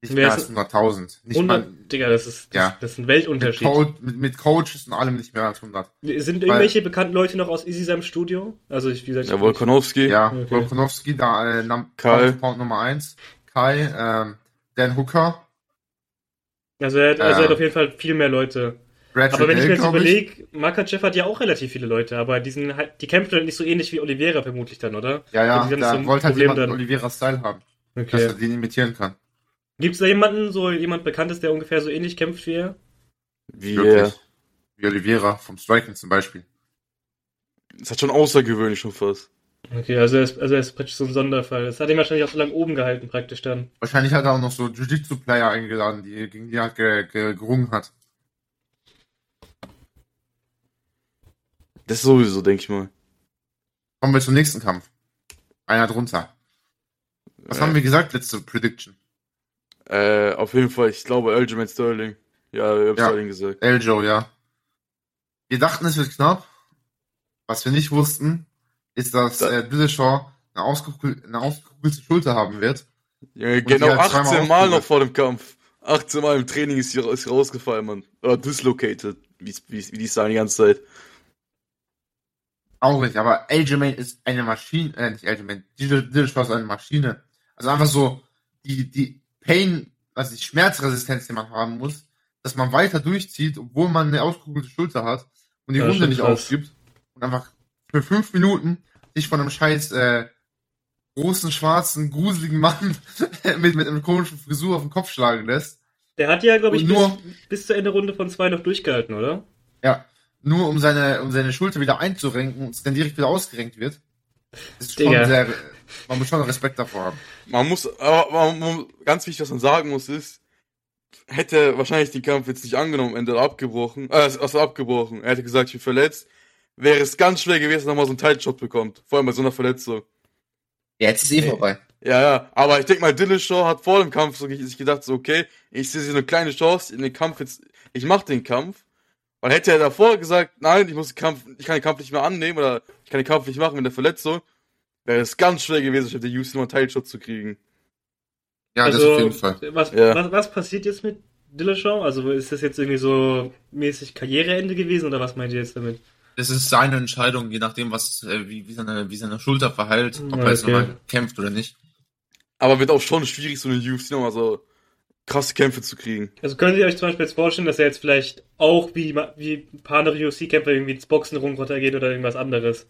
Nicht mehr als 100.000. Nicht 100, mal Digga, das ist, das, Ja. das ist ein mit, Weltunterschied. Co mit, mit Coaches und allem nicht mehr als 100. Sind irgendwelche bekannten Leute noch aus Easy im Studio? Also, ich, wie gesagt, Ja, Volkanowski. Ja, Okay. Volkanovski, da äh, Kai. Point Nummer 1. Kai, ähm, Dan Hooker, also, er hat, also er hat auf jeden Fall viel mehr Leute. Brad Aber wenn ich mir jetzt überlege, Makachev hat ja auch relativ viele Leute, aber die, sind halt, die kämpfen halt nicht so ähnlich wie Oliveira vermutlich dann, oder? Ja, ja, Die sind da so ein wollte halt Problem jemand dann. Oliveras Style haben, dass er Okay. den imitieren kann. Gibt es da jemanden, so jemand Bekanntes, der ungefähr so ähnlich kämpft wie er? Wie Wirklich. er. Wie Oliveira vom Striking zum Beispiel. Das hat schon außergewöhnlich schon fast. Okay, also er ist, also er ist praktisch so ein Sonderfall. Das hat ihn wahrscheinlich auch so lange oben gehalten, praktisch dann. Wahrscheinlich hat er auch noch so Jiu-Jitsu-Player eingeladen, die gegen die er halt ge ge gerungen hat. Das sowieso, denke ich mal. Kommen wir zum nächsten Kampf. Einer drunter. Was Äh, haben wir gesagt, letzte Prediction? Äh, auf jeden Fall, ich glaube Aljamain Sterling. Ja, ich hab Ja. Sterling gesagt. Eljo, ja. Wir dachten, es wird knapp. Was wir nicht wussten, ist, dass Da- äh, Dillashaw eine, ausgekugel eine ausgekugelte Schulter haben wird. Ja, genau halt zweimal 18 Mal noch vor dem Kampf. 18 Mal im Training ist sie, ist rausgefallen, Mann. Oder dislocated, wie, wie, wie die sagen die ganze Zeit. Traurig, aber Aljamain ist eine Maschine, äh, nicht Aljamain, Dillashaw ist eine Maschine. Also einfach so, die, die Pain, also die Schmerzresistenz, die man haben muss, dass man weiter durchzieht, obwohl man eine ausgekugelte Schulter hat und die Ja, Runde nicht krass. aufgibt und einfach für fünf Minuten sich von einem scheiß, äh, großen, schwarzen, gruseligen Mann mit, mit einer komischen Frisur auf den Kopf schlagen lässt. Der hat ja, glaube ich, Und bis, nur- bis zur Ende Runde von zwei noch durchgehalten, oder? Ja, nur um seine, um seine Schulter wieder einzurenken und es dann direkt wieder ausgerenkt wird. Das ist schon sehr, man muss schon Respekt davor haben. Man muss, aber man, ganz wichtig, was man sagen muss, ist, hätte er wahrscheinlich den Kampf jetzt nicht angenommen, Ende abgebrochen, äh, also abgebrochen. Er hätte gesagt, ich bin verletzt, wäre es ganz schwer gewesen, dass man so einen Title-Shot bekommt. Vor allem bei so einer Verletzung. Ja, jetzt ist eh vorbei. Ja, ja, aber ich denke mal, Dillashaw hat vor dem Kampf so sich gedacht, so, okay, ich sehe hier eine kleine Chance in den Kampf jetzt, ich mach den Kampf. Weil hätte er davor gesagt, nein, ich muss den Kampf, ich kann den Kampf nicht mehr annehmen oder ich kann den Kampf nicht machen mit der Verletzung, wäre es ganz schwer gewesen, statt der UFC noch einen Title-Shot zu kriegen. Ja, das auf jeden Fall. Also, Was, Ja. was, was passiert jetzt mit Dillashaw? Also ist das jetzt irgendwie so mäßig Karriereende gewesen oder was meint ihr jetzt damit? Das ist seine Entscheidung, je nachdem, was, äh, wie, wie, seine, wie seine Schulter verhält, ob Ja, er jetzt okay. nochmal kämpft oder nicht. Aber wird auch schon schwierig, so eine UFC nochmal so krasse Kämpfe zu kriegen. Also könnt ihr euch zum Beispiel jetzt vorstellen, dass er jetzt vielleicht auch wie, wie ein paar andere UFC-Kämpfer irgendwie ins Boxen runtergeht oder irgendwas anderes?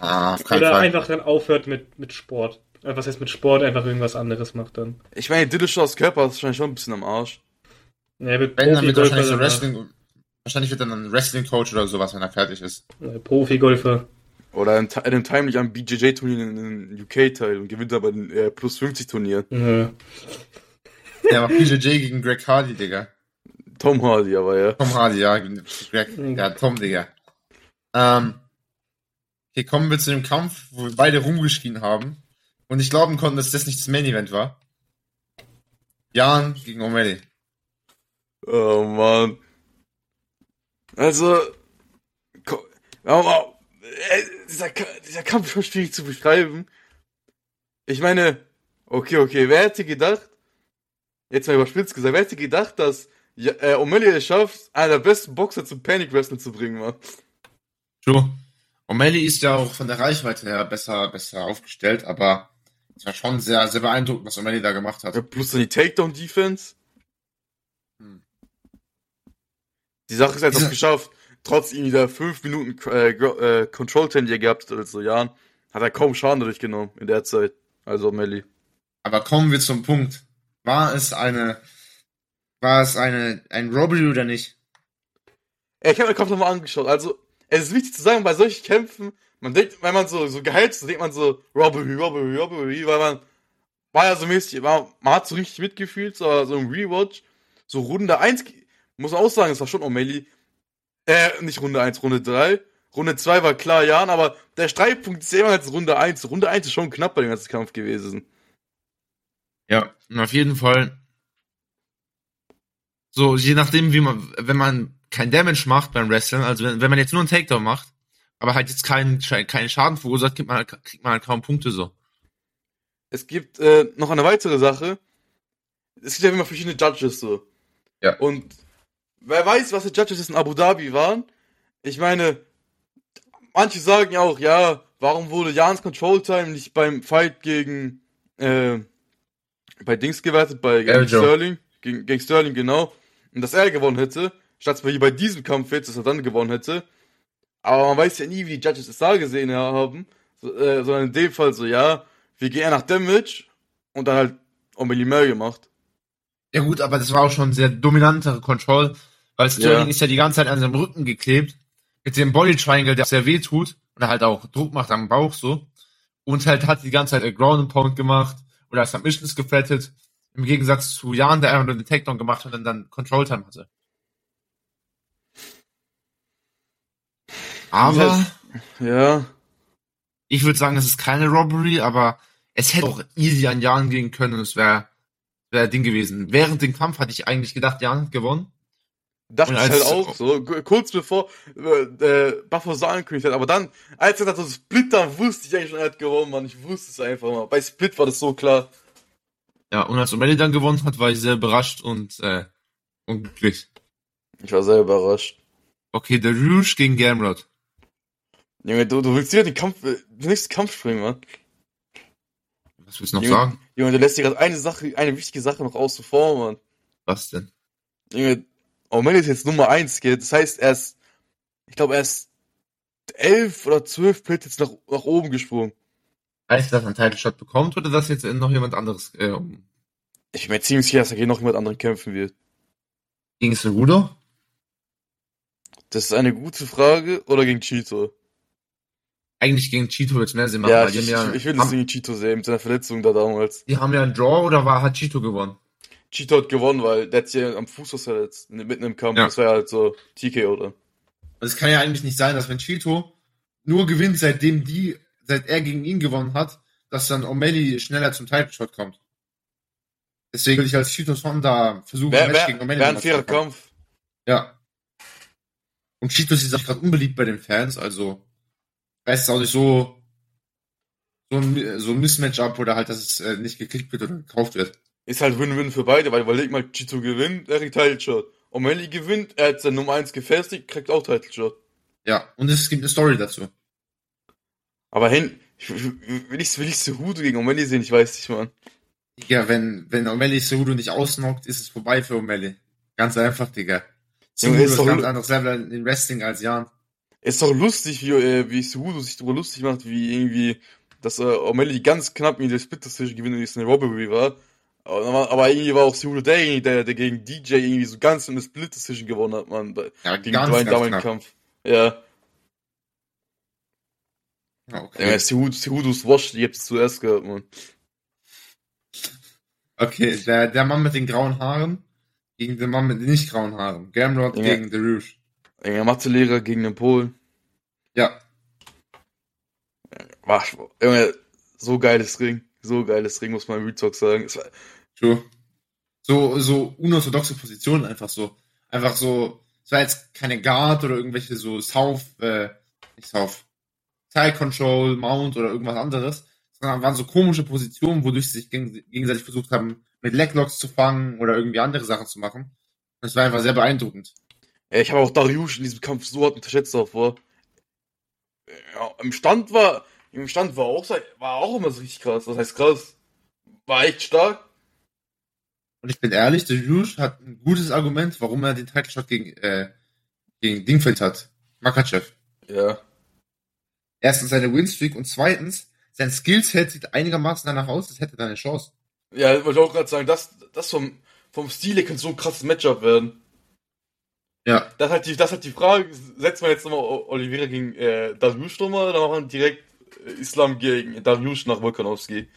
Ah, auf keinen Oder Fall. einfach dann aufhört mit, mit Sport. Äh, Was heißt mit Sport, einfach irgendwas anderes macht dann. Ich meine, Dillashaws Körper ist wahrscheinlich schon ein bisschen am Arsch. Ja, er wird Wenn, dann wird wahrscheinlich so. Wrestling, wahrscheinlich wird dann ein Wrestling-Coach oder sowas, wenn er fertig ist. Profi-Golfer. Oder in, in einem Time nicht am BJJ-Turnier in, in UK teil und gewinnt aber den äh, Plus 50 Turnier. Ja. Der war PJJ gegen Greg Hardy, Digga. Tom Hardy, aber ja. Tom Hardy, ja. Greg, ja, Tom, Digga. Ähm, okay, kommen wir zu dem Kampf, wo wir beide rumgeschrien haben und nicht glauben konnten, dass das nicht das Main-Event war. Jan gegen O'Malley. Oh Mann. Also, aber, äh, dieser, dieser Kampf ist schon schwierig zu beschreiben. Ich meine, okay, okay, wer hätte gedacht, jetzt mal überspitzt gesagt, wer hätte gedacht, dass ja, äh, O'Malley es schafft, einer der besten Boxer zum Panic Wrestling zu bringen, Mann. True. O'Malley ist ja auch von der Reichweite her besser, besser aufgestellt, aber es war schon sehr, sehr beeindruckend, was O'Malley da gemacht hat. Ja, plus dann die Takedown-Defense. Hm. Die Sache ist, es Diese- geschafft, trotz ihm wieder 5 Minuten äh, äh, Control-Time, die er gehabt hat, also Jahren, hat er kaum Schaden dadurch genommen in der Zeit. Also Melly. Aber kommen wir zum Punkt. War es eine, war es eine, ein Robbery oder nicht? Ich habe den Kampf nochmal angeschaut. Also, es ist wichtig zu sagen, bei solchen Kämpfen, man denkt, wenn man so, so geheilt ist, denkt man so, Robbery, Robbery, Robbery, weil man war ja so mäßig, war, man hat so richtig mitgefühlt, so, so im Rewatch, so Runde 1, muss auch sagen, es war schon O'Malley, äh, nicht Runde 1, Runde 3, Runde 2 war klar Jan, aber der Streitpunkt ist immer als Runde 1, Runde 1 ist schon knapp bei dem ganzen Kampf gewesen. Ja, auf jeden Fall. So, je nachdem, wie man, wenn man kein Damage macht beim Wrestling, also wenn, wenn man jetzt nur einen Takedown macht aber halt jetzt keinen, keinen Schaden verursacht, kriegt man, halt, kriegt man halt kaum Punkte so. Es gibt äh, noch eine weitere Sache. Es gibt ja immer verschiedene Judges so. Ja. Und wer weiß, was die Judges in Abu Dhabi waren. Ich meine, manche sagen ja auch, ja, warum wurde Jans Control Time nicht beim Fight gegen äh, bei Dings gewertet, bei gegen. Sterling, gegen, gegen Sterling genau, und dass er gewonnen hätte, statt wie bei diesem Kampf jetzt, dass er dann gewonnen hätte. Aber man weiß ja nie, wie die Judges es da gesehen haben, so, äh, sondern in dem Fall so, ja, wir gehen eher nach Damage und dann halt Omelie mehr gemacht. Ja gut, aber das war auch schon sehr dominantere Control, weil Sterling Ja. ist ja die ganze Zeit an seinem Rücken geklebt, mit dem Body Triangle, der sehr weh tut und halt auch Druck macht am Bauch so. Und halt hat die ganze Zeit a Ground and Pound gemacht oder Submissions geflattet, im Gegensatz zu Jan, der einfach nur den Takedown gemacht hat und dann Control Time hatte. Aber Ja, ich würde sagen, es ist keine Robbery, aber es hätte auch easy an Jan gehen können und es wäre wär Ding gewesen. Während dem Kampf hatte ich eigentlich gedacht, Jan hat gewonnen. Dachte ich halt auch so, kurz bevor äh, Buffalo so angekündigt hat, aber dann, als er so Split dann wusste ich eigentlich schon, er hat gewonnen, Mann, ich wusste es einfach mal. Bei Split war das so klar. Ja, und als O'Malley dann gewonnen hat, war ich sehr überrascht und äh, unglücklich. Ich war sehr überrascht. Okay, der Rouge gegen Gamrod. Junge, du, du willst wieder den Kampf, äh, den nächsten Kampf springen, Mann. Was willst du noch Junge, sagen? Junge, du lässt dir gerade eine Sache, eine wichtige Sache noch außen vor, Mann. Was denn? Junge, O'Malley ist jetzt Nummer eins, geht. Das heißt, er ist, ich glaube, er ist elf oder zwölf Plätze jetzt nach, nach oben gesprungen. Heißt, dass er einen Title Shot bekommt oder dass jetzt noch jemand anderes äh, um- Ich bin mir ziemlich sicher, dass er gegen noch jemand anderen kämpfen wird. gegen Cerudo? Das ist eine gute Frage. Oder gegen Cheeto. Eigentlich gegen Cheeto wird es mehr Sinn machen, Ja, weil ich, ja, ich will das haben, gegen Cheeto sehen, mit seiner Verletzung da damals. die haben ja einen Draw oder war, hat Cheeto gewonnen? Cheeto hat gewonnen, weil der hat ja am Fuß was verletzt. Mitten im Kampf. Ja. Das war ja halt so TKO oder? Also es kann ja eigentlich nicht sein, dass wenn Chito nur gewinnt, seitdem die, seit er gegen ihn gewonnen hat, dass dann O'Malley schneller zum Title Shot kommt. Deswegen will ich als Chito schon da versuchen, Match wär, gegen O'Malley wär ein zu fairer. Kampf. Ja. Und Cheetos ist auch gerade unbeliebt bei den Fans, also weiß es auch nicht so so ein, so ein Mismatch-up oder halt, dass es äh, nicht geklickt wird oder gekauft wird. Ist halt Win-Win für beide, weil überleg mal, Cheeto gewinnt, er kriegt Title Shot. O'Malley gewinnt, er hat seine Nummer 1 gefestigt, kriegt auch Title Shot. Ja, und es gibt eine Story dazu. Aber hin, will ich, will ich Cejudo gegen O'Malley sehen? Ich weiß nicht, Mann. Digga, wenn, wenn O'Malley Cejudo nicht ausnockt, ist es vorbei für O'Malley. Ganz einfach, Digga. Cejudo ist ist doch ganz anderes Level in Wrestling als Jan. Ist doch lustig, wie, äh, wie Cejudo sich darüber lustig macht, wie irgendwie, dass äh, O'Malley ganz knapp in der Split Decision gewinnt und es eine Robbery war. Aber, irgendwie war auch Cejudo derjenige, der, der gegen DJ irgendwie so ganz in der Split Decision gewonnen hat, man. Ja, gegen ganz, ganz damaligen. Kampf. Ja. Okay. Ja, Cejudo's Wash, die habt ihr zuerst gehört, man. okay, der, der Mann mit den grauen Haaren gegen den Mann mit den nicht grauen Haaren. Gamrod Ja. gegen The Rouge. Ein Mathelehrer gegen den Polen. Ja, War, Junge, so geiles Ring. So geiles Ring, muss man im Talk sagen. Es war, true. So, so unorthodoxe Positionen einfach so. Einfach so, es war jetzt keine Guard oder irgendwelche so South, äh, nicht South, Side Control, Mount oder irgendwas anderes, sondern waren so komische Positionen, wodurch sie sich geg gegenseitig versucht haben, mit Leglocks zu fangen oder irgendwie andere Sachen zu machen. Das war einfach sehr beeindruckend. Ja, ich habe auch Dariush in diesem Kampf so hart unterschätzt davor. Ja, im Stand war, im Stand war auch, war auch immer so richtig krass. Das heißt krass. War echt stark. Und ich bin ehrlich, der Rouge hat ein gutes Argument, warum er den Title Shot gegen, äh, gegen Dingfeld hat. Makachev. Ja. Erstens seine Winstreak und zweitens, sein Skillset sieht einigermaßen danach aus, als hätte er eine Chance. Ja, wollte ich auch gerade sagen, das, das vom, vom Stil her könnte so ein krasses Matchup werden. Ja, Das ist halt die, das halt die Frage, setzt man jetzt nochmal Oliveira gegen äh, Dariush nochmal oder machen wir direkt Islam gegen Dariush nach Volkanovski?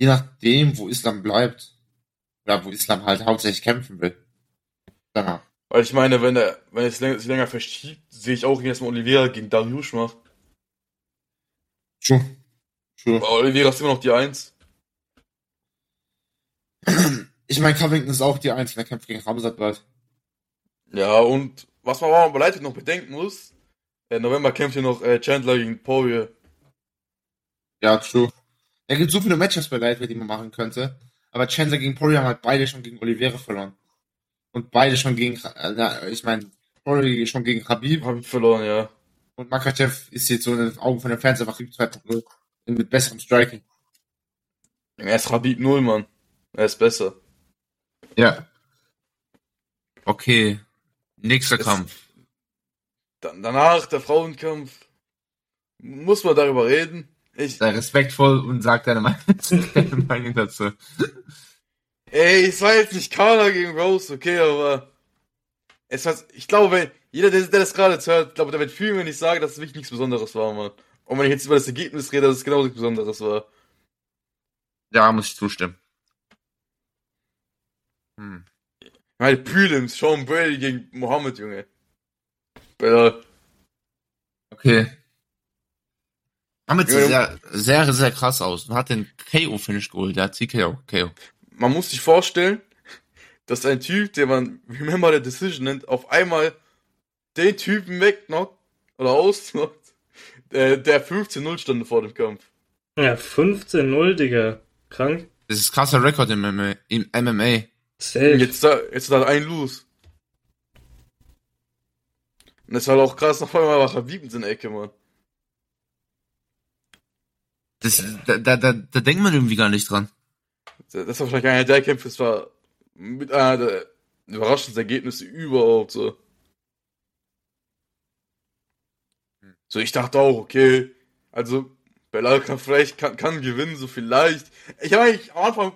je nachdem, wo Islam bleibt, oder wo Islam halt hauptsächlich kämpfen will. Danach. Weil ich meine, wenn er, wenn es länger, sich länger verschiebt, sehe ich auch, wie erstmal Oliveira gegen Dariush macht. True. True. Aber Oliveira ist immer noch die Eins. Ich meine, Covington ist auch die Einzelne, der kämpft gegen Hamzat bald. Ja, und was man aber Lightweight noch bedenken muss, äh, November kämpft hier noch äh, Chandler gegen Poirier. Ja, true. Da gibt so viele Matches bei Lightweight, die man machen könnte. Aber Chandler gegen Poirier haben halt beide schon gegen Oliveira verloren. Und beide schon gegen, äh, ich meine, Poirier schon gegen Khabib. Hab ich verloren, ja. Und Makachev ist jetzt so in den Augen von den Fans einfach Khabib 2.0. Mit besserem Striking. Er ist Habib 0, Mann. Er ist besser. Ja. Okay. Nächster Es- Kampf. Dann, danach der Frauenkampf. Muss man darüber reden. Ich, Sei respektvoll und sag deine Meinung, dazu. ey, es war jetzt nicht Carla gegen Rose, okay, aber es war, ich glaube, jeder, der, der das gerade hört, glaube, der wird fühlen, wenn ich sage, dass es wirklich nichts Besonderes war, Mann. Und wenn ich jetzt über das Ergebnis rede, dass es genauso nichts Besonderes war. Ja, muss ich zustimmen. Hm. Meine, Prelims, Sean Brady gegen Mohammed, Junge. Alter, Okay. Damit Ja, sah sehr, sehr, sehr krass aus und hat den KO-Finish geholt. Der hat TKO. KO. man muss sich vorstellen, dass ein Typ, den man Remember the Decision nennt, auf einmal den Typen wegknockt oder ausknockt, der, der 15-0 stand vor dem Kampf. Ja, 15-0, Digga. Krank. Das ist krasser Rekord im MMA. Im MMA. Safe. Jetzt, da, jetzt hat er ein Lose. Und das ist halt auch krass, auf einmal war Habib in seiner Ecke, Mann. Das, da, da, da, da denkt man irgendwie gar nicht dran. Das war wahrscheinlich einer der Kämpfe, das war mit einer der überraschendsten Ergebnisse überhaupt, so. So, ich dachte auch, okay, also, Belal kann vielleicht, kann, kann gewinnen, so vielleicht. Ich habe eigentlich am Anfang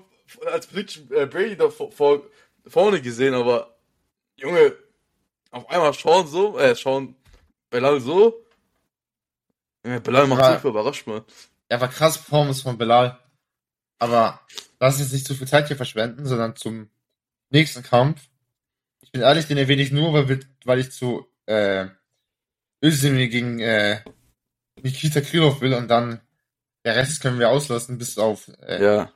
als Prediction äh, Brady da vor, vor, vorne gesehen, aber, Junge, auf einmal Sean so, äh, Sean Belal so. Junge, Belal macht viel überrascht, man. Er war krass Performance von Belal. Aber lass uns jetzt nicht zu viel Zeit hier verschwenden, sondern zum nächsten Kampf. Ich bin ehrlich, den erwähne ich nur, weil, weil ich zu äh, Özdemir gegen äh, Nikita Krylov will und dann der Rest können wir auslassen, bis auf äh, Ja.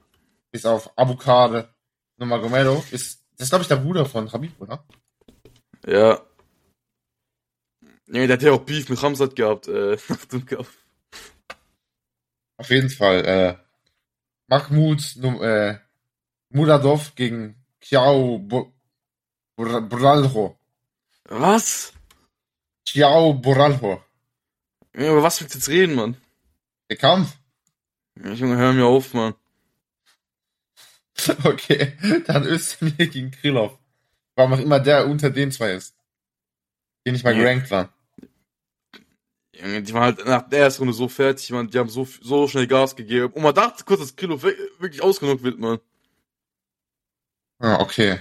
bis auf Abukade Nomagomedov. Ist, das ist, glaube ich, der Bruder von Habib, oder? Ja. Ja, der hat ja auch Beef mit Ramsat gehabt, äh, nach dem Kampf. Auf jeden Fall. Äh, Mahmoud äh, Muradov gegen Kiao Bo- Bur- Buralho. Was? Kiao Buralho. Ja, über was willst du jetzt reden, Mann? Der Kampf? Ja, Junge, hör mir auf, Mann. Okay, dann Özdemir gegen Krylov. Warum auch immer der unter den zwei ist. Die nicht mal Ja. gerankt waren. Junge, die waren halt nach der ersten Runde so fertig, man, die haben so, so schnell Gas gegeben. Und man dachte kurz, dass Kilo wirklich ausgenockt wird, Mann. Ah, okay.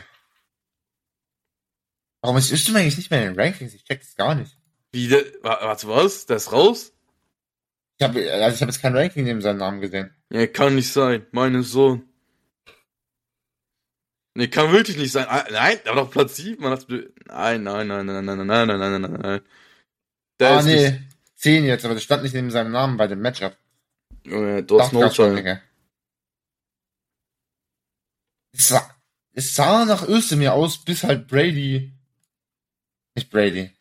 Warum ist Özdemir eigentlich nicht mehr in den Rankings? Ich check das gar nicht. Wie, der, wa- warte, was? Der ist raus? Ich habe also ich hab jetzt kein Ranking neben seinem Namen gesehen. Ja, kann nicht sein. Mein Sohn. Nee, kann wirklich nicht sein. Ah, Nein, der war doch Platz 7, man. Hat, nein, nein, nein, nein, nein, nein, nein, nein, nein, nein, nein. Der ah, ist nee. nicht, 10 jetzt, aber das stand nicht neben seinem Namen bei dem Matchup. Junge, du hast Dachte grad schon, No Digga. Es sah, es sah nach Özdemir aus, bis halt Brady, nicht Brady,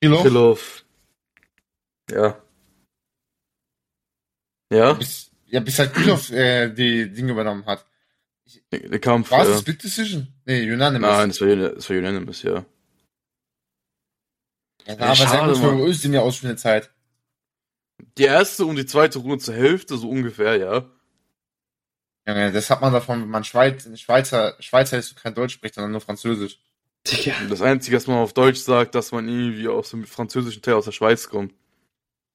Krylov, Krylov. Ja. Ja? bis, ja, bis halt Krylov äh, die Dinge übernommen hat. Der Kampf, War es ja. Split Decision? Nee, Unanimous. Nein, das war, das war unanimous, ja. Ja, aber sehr schade, gut für Mann. Özdemir aus für eine Zeit. Die erste und die zweite Runde zur Hälfte, so ungefähr, ja. Ja, das hat man davon, wenn man Schweiz, Schweizer, Schweizer ist und kein Deutsch spricht, sondern nur Französisch. Und das Einzige, was man auf Deutsch sagt, dass man irgendwie aus dem französischen Teil aus der Schweiz kommt.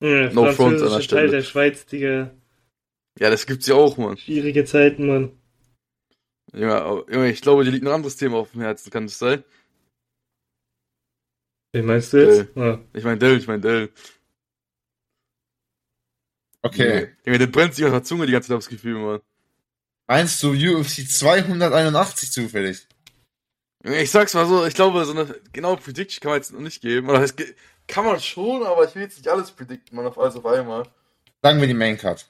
Ja, No front an der Stelle. Teil der Schweiz, Digga. Ja, das gibt's ja auch, Mann. Schwierige Zeiten, Mann. Ja, aber, ich glaube, dir liegt ein anderes Thema auf dem Herzen, kann das sein? Wen meinst du jetzt? Ah. Ich mein Dell, ich mein Dell. Okay. Junge, der brennt sich auf der Zunge die ganze Zeit aufs Gefühl, Mann. Meinst du UFC 281 zufällig? Ich sag's mal so, ich glaube, so eine genaue Prediction kann man jetzt noch nicht geben. Oder ge- kann man schon, aber ich will jetzt nicht alles predikten, Mann, auf alles auf einmal. Sagen wir die Main Card.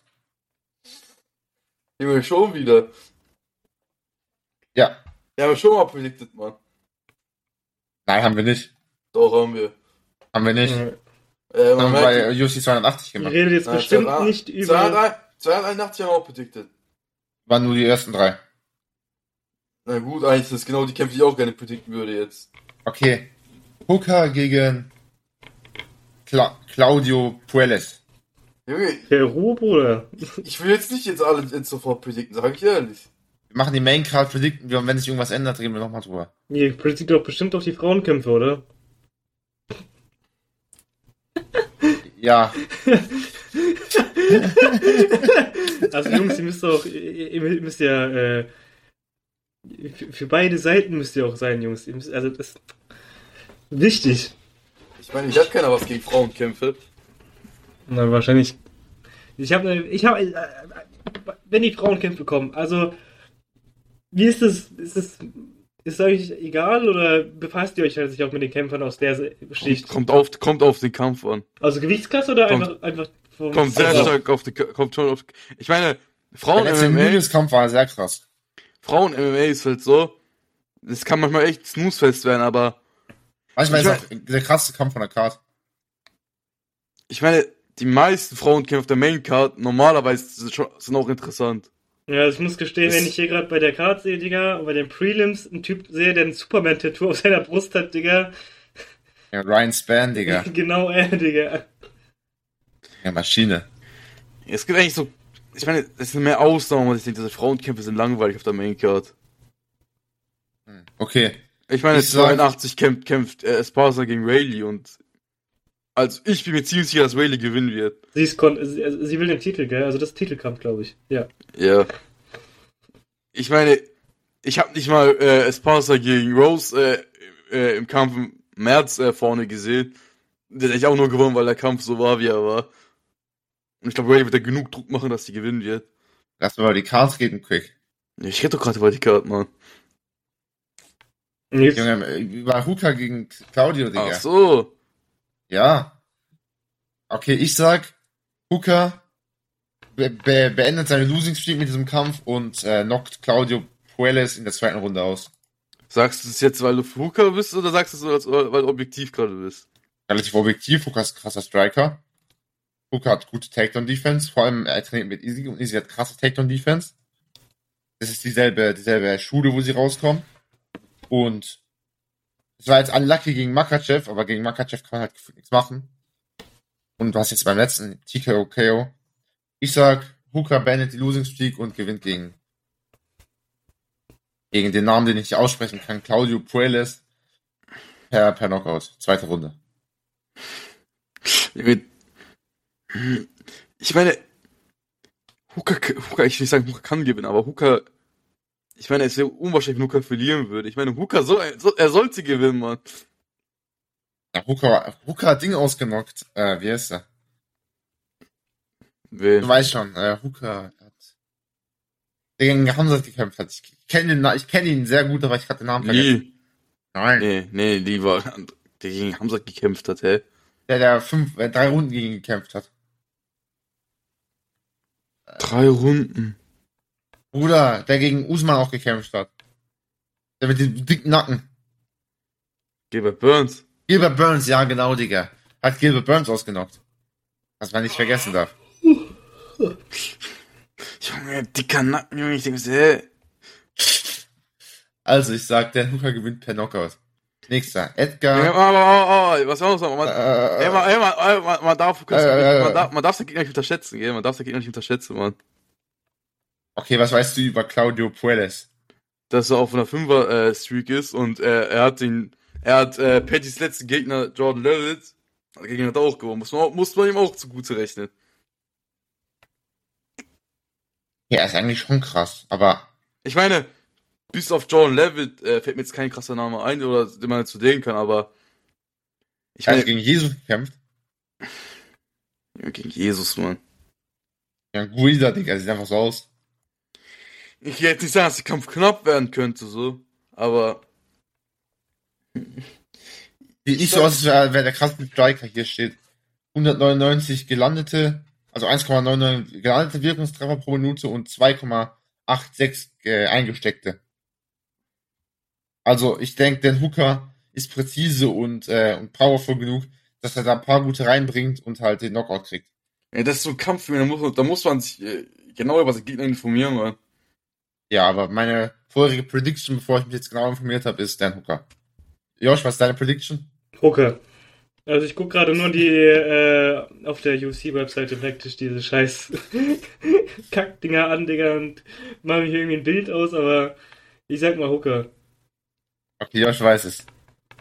Junge, schon wieder. Ja. Ja, aber schon mal predicted, Mann. Nein, haben wir nicht. Doch, haben wir. Haben wir nicht. Äh, Äh, man Haben wir bei UFC 280 Ihr gemacht. redet jetzt Nein, bestimmt 200 nicht über. 281 281 haben wir auch predicted. Waren nur die ersten drei. Na gut, eigentlich ist das genau die Kämpfe, die ich auch gerne predikten würde jetzt. Okay. Hooker gegen Cla Claudio Puelles. Junge, Der Ruhe, Bruder. ich will jetzt nicht jetzt alle jetzt sofort predikten, sag ich ehrlich. Wir machen die Main Card, predikten wir und wenn sich irgendwas ändert, reden wir nochmal drüber. Ihr prediktet doch bestimmt auch die Frauenkämpfe, oder? Ja, Also Jungs, ihr müsst auch, ihr, müsst ja, äh, für, beide Seiten müsst ihr auch sein, Jungs. Müsst, also das ist wichtig. Ich meine, ich hat keiner was gegen Frauenkämpfe. Na, wahrscheinlich. Ich habe, ich habe, äh, wenn die Frauenkämpfe kommen, also, wie ist das, ist das, ist euch egal oder befasst ihr euch halt sich auch mit den Kämpfern aus der Schicht? Kommt auf, kommt auf den Kampf an. Also Gewichtsklasse oder Kommt- einfach, einfach vom Kommt sehr also, stark auf die, kommt schon auf, ich meine, der Frauen letzte MMA, Nunes-Kampf war sehr krass. Frauen MMA ist halt so, das kann manchmal echt snoozefest werden, aber Manchmal Ich ist auch der krasseste Kampf von der Card. ich meine, die meisten Frauenkämpfe auf der Main Card normalerweise sind auch interessant. Ja, ich muss gestehen, Das- wenn ich hier gerade bei der Card sehe, Digga, und bei den Prelims einen Typ sehe, der ein Superman-Tattoo auf seiner Brust hat, Digga. Ja, Ryan Span, Digga. genau er, Digga. Ja, Maschine. Es gibt eigentlich so, ich meine, es sind mehr Ausnahmen, und ich denke, diese Frauenkämpfe sind langweilig auf der Main Card. Hm, Okay. Ich meine, Ich sag- 82 kämpft, kämpft äh, Esparza gegen Rayleigh und also ich bin mir ziemlich sicher, dass Rayleigh gewinnen wird. Sie, ist kon sie, also sie will den Titel, gell? Also das ist Titelkampf, glaube ich. Ja. Ja. Ich meine, ich habe nicht mal äh, Esparza gegen Rose äh, äh, im Kampf im März äh, vorne gesehen. Den hätte ich auch nur gewonnen, weil der Kampf so war, wie er war. Und ich glaube, Rayleigh wird da genug Druck machen, dass sie gewinnen wird. Lass mal die Cards reden, quick. Ich rede doch gerade über die Karte, Mann. Junge, über Hooker gegen Claudio, Digga. Ach so. Ja. Okay, ich sag, Hooker be be beendet seine Losing Streak mit diesem Kampf und äh, knockt Claudio Puelles in der zweiten Runde aus. Sagst du es jetzt, weil du Fuka bist, oder sagst du es, weil du objektiv gerade bist? Relativ objektiv, Hooker ist ein krasser Striker. Hooker hat gute Takedown-Defense, vor allem er trainiert mit Easy und Easy hat krasse Takedown-Defense. Das ist dieselbe, dieselbe Schule, wo sie rauskommen. Und es war jetzt unlucky gegen Makachev, aber gegen Makachev kann man halt nichts machen. Und hast jetzt beim letzten TKO KO. Ich sag, Hooker beendet die Losing Streak und gewinnt gegen gegen den Namen, den ich nicht aussprechen kann, Claudio Puelles per, per Knockout. Zweite Runde. Ich meine, Hooker, Hooker, ich will nicht sagen, Hooker kann gewinnen, aber Hooker, ich meine, es ist ja unwahrscheinlich, wenn Hooker verlieren würde. Ich meine, Hooker soll, soll er sollte gewinnen, Mann. Ja, Hooker, Hooker hat Ding ausgenockt. Äh, wie heißt er? Wen? Du weißt schon, äh, Hooker hat der gegen Hamza gekämpft hat. Ich kenne Na- ich kenne ihn sehr gut, aber ich hatte den Namen vergessen. Lee. Nein. Nee, nee, Lee war, der gegen Hamza gekämpft hat, hä? Der, der fünf, äh, drei Runden gegen ihn gekämpft hat. Drei Runden. Bruder, der gegen Usman auch gekämpft hat. Der mit dem dicken Nacken. Gilbert Burns. Gilbert Burns, ja genau, Digga. Hat Gilbert Burns ausgenockt. Was man nicht vergessen darf. Junge, dicker Nacken, Junge, ich denke, hä? Also, ich sag, der Hooker gewinnt per Knockout. Nächster, Ja, Edgar. aber, aber, aber, was soll man sagen? Man, Äh, ey, man, ey, man, ey, man, man darf, Äh, äh, äh. man darf, man darf den Gegner nicht unterschätzen, gell? Man darf den Gegner nicht unterschätzen, Mann. Okay, was weißt du über Claudio Puelles? dass er auf einer Fünfer-Streak ist und äh, er hat den, er hat äh, Pattys letzten Gegner, Jordan Levitt, der Gegner hat auch gewonnen, muss man, muss man ihm auch zugute rechnen. Ja, ist eigentlich schon krass, aber Ich meine, bis auf Jordan Levitt äh, fällt mir jetzt kein krasser Name ein, oder den man zu denken kann, aber ich hat meine, gegen Jesus gekämpft. ja, gegen Jesus, Mann. Ja, Guida, Digga, sieht einfach so aus. Ich will jetzt nicht sagen, dass der Kampf knapp werden könnte, so, aber Sieht nicht so aus, als wäre wär der krasse Striker hier steht. 199 gelandete, also 1,99 gelandete Wirkungstreffer pro Minute und 2,86 äh, eingesteckte. Also ich denke, den Hooker ist präzise und, äh, und powerful genug, dass er da ein paar gute reinbringt und halt den Knockout kriegt. Ja, das ist so ein Kampf, da muss, man- da muss man sich äh, genau über den Gegner informieren, man. Ja, aber meine vorherige Prediction, bevor ich mich jetzt genau informiert habe, ist Dan Hooker. Josh, was ist deine Prediction? Hooker. Also ich guck gerade nur die äh, auf der UC-Webseite praktisch diese scheiß Kackdinger an, Digga, und mache mir hier irgendwie ein Bild aus, aber ich sag mal Hooker. Okay, Josh weiß es.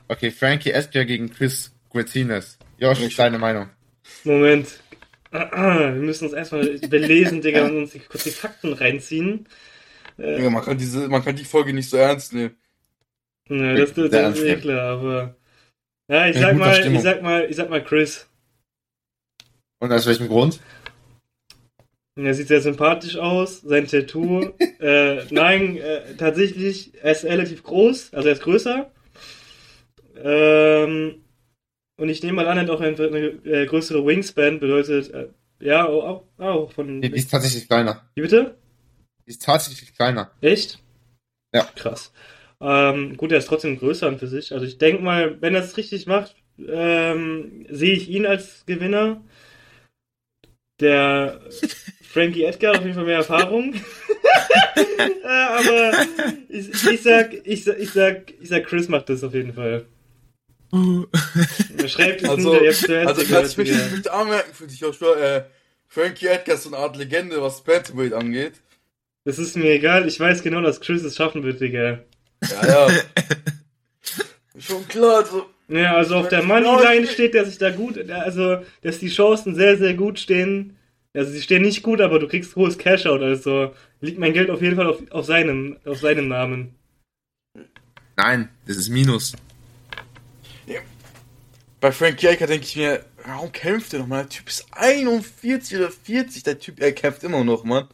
Okay, Frankie Edgar gegen Chris Guetines. Josh, Ich- deine Meinung. Moment. Ah, ah, wir müssen uns erstmal belesen, Digga, und uns die, kurz die Fakten reinziehen. Äh, Ja, man kann diese, man kann die Folge nicht so ernst nehmen. na, das, das, Sehr das ist eh klar, aber. Ja, ich In sag mal, Stimmung. ich sag mal, ich sag mal Chris. Und aus welchem Grund? Er sieht sehr sympathisch aus, sein Tattoo. äh, nein, äh, tatsächlich, er ist relativ groß, also er ist größer. Ähm, und ich nehme mal an, er hat auch eine, eine äh, größere Wingspan, bedeutet, äh, ja, auch, auch von. Die ist tatsächlich kleiner. Wie bitte? Die ist tatsächlich kleiner. Echt? Ja. Krass. Ähm, gut, er ist trotzdem größer an für sich. Also ich denke mal, wenn er es richtig macht, ähm, sehe ich ihn als Gewinner. Der Frankie Edgar hat auf jeden Fall mehr Erfahrung. äh, aber ich, ich sag, ich, sag- ich sag, ich sag, Chris macht das auf jeden Fall. Er schreibt es Also, jetzt zuerst also kann ich mich nicht anmerken für dich, Joshua, äh, Frankie Edgar ist so eine Art Legende, was Bantamweight angeht. Das ist mir egal, ich weiß genau, dass Chris es schaffen wird, Digga. Ja, ja. Schon klar, so. Ja, also auf der Moneyline steht, dass ich da gut, also, dass die Chancen sehr, sehr gut stehen. Also, sie stehen nicht gut, aber du kriegst hohes Cashout, also liegt mein Geld auf jeden Fall auf, auf seinem, auf seinem Namen. Nein, das ist Minus. Bei Frankie Edgar denke ich mir, warum kämpft er noch mal? Der Typ ist 41 oder 40, der Typ, er kämpft immer noch, Mann.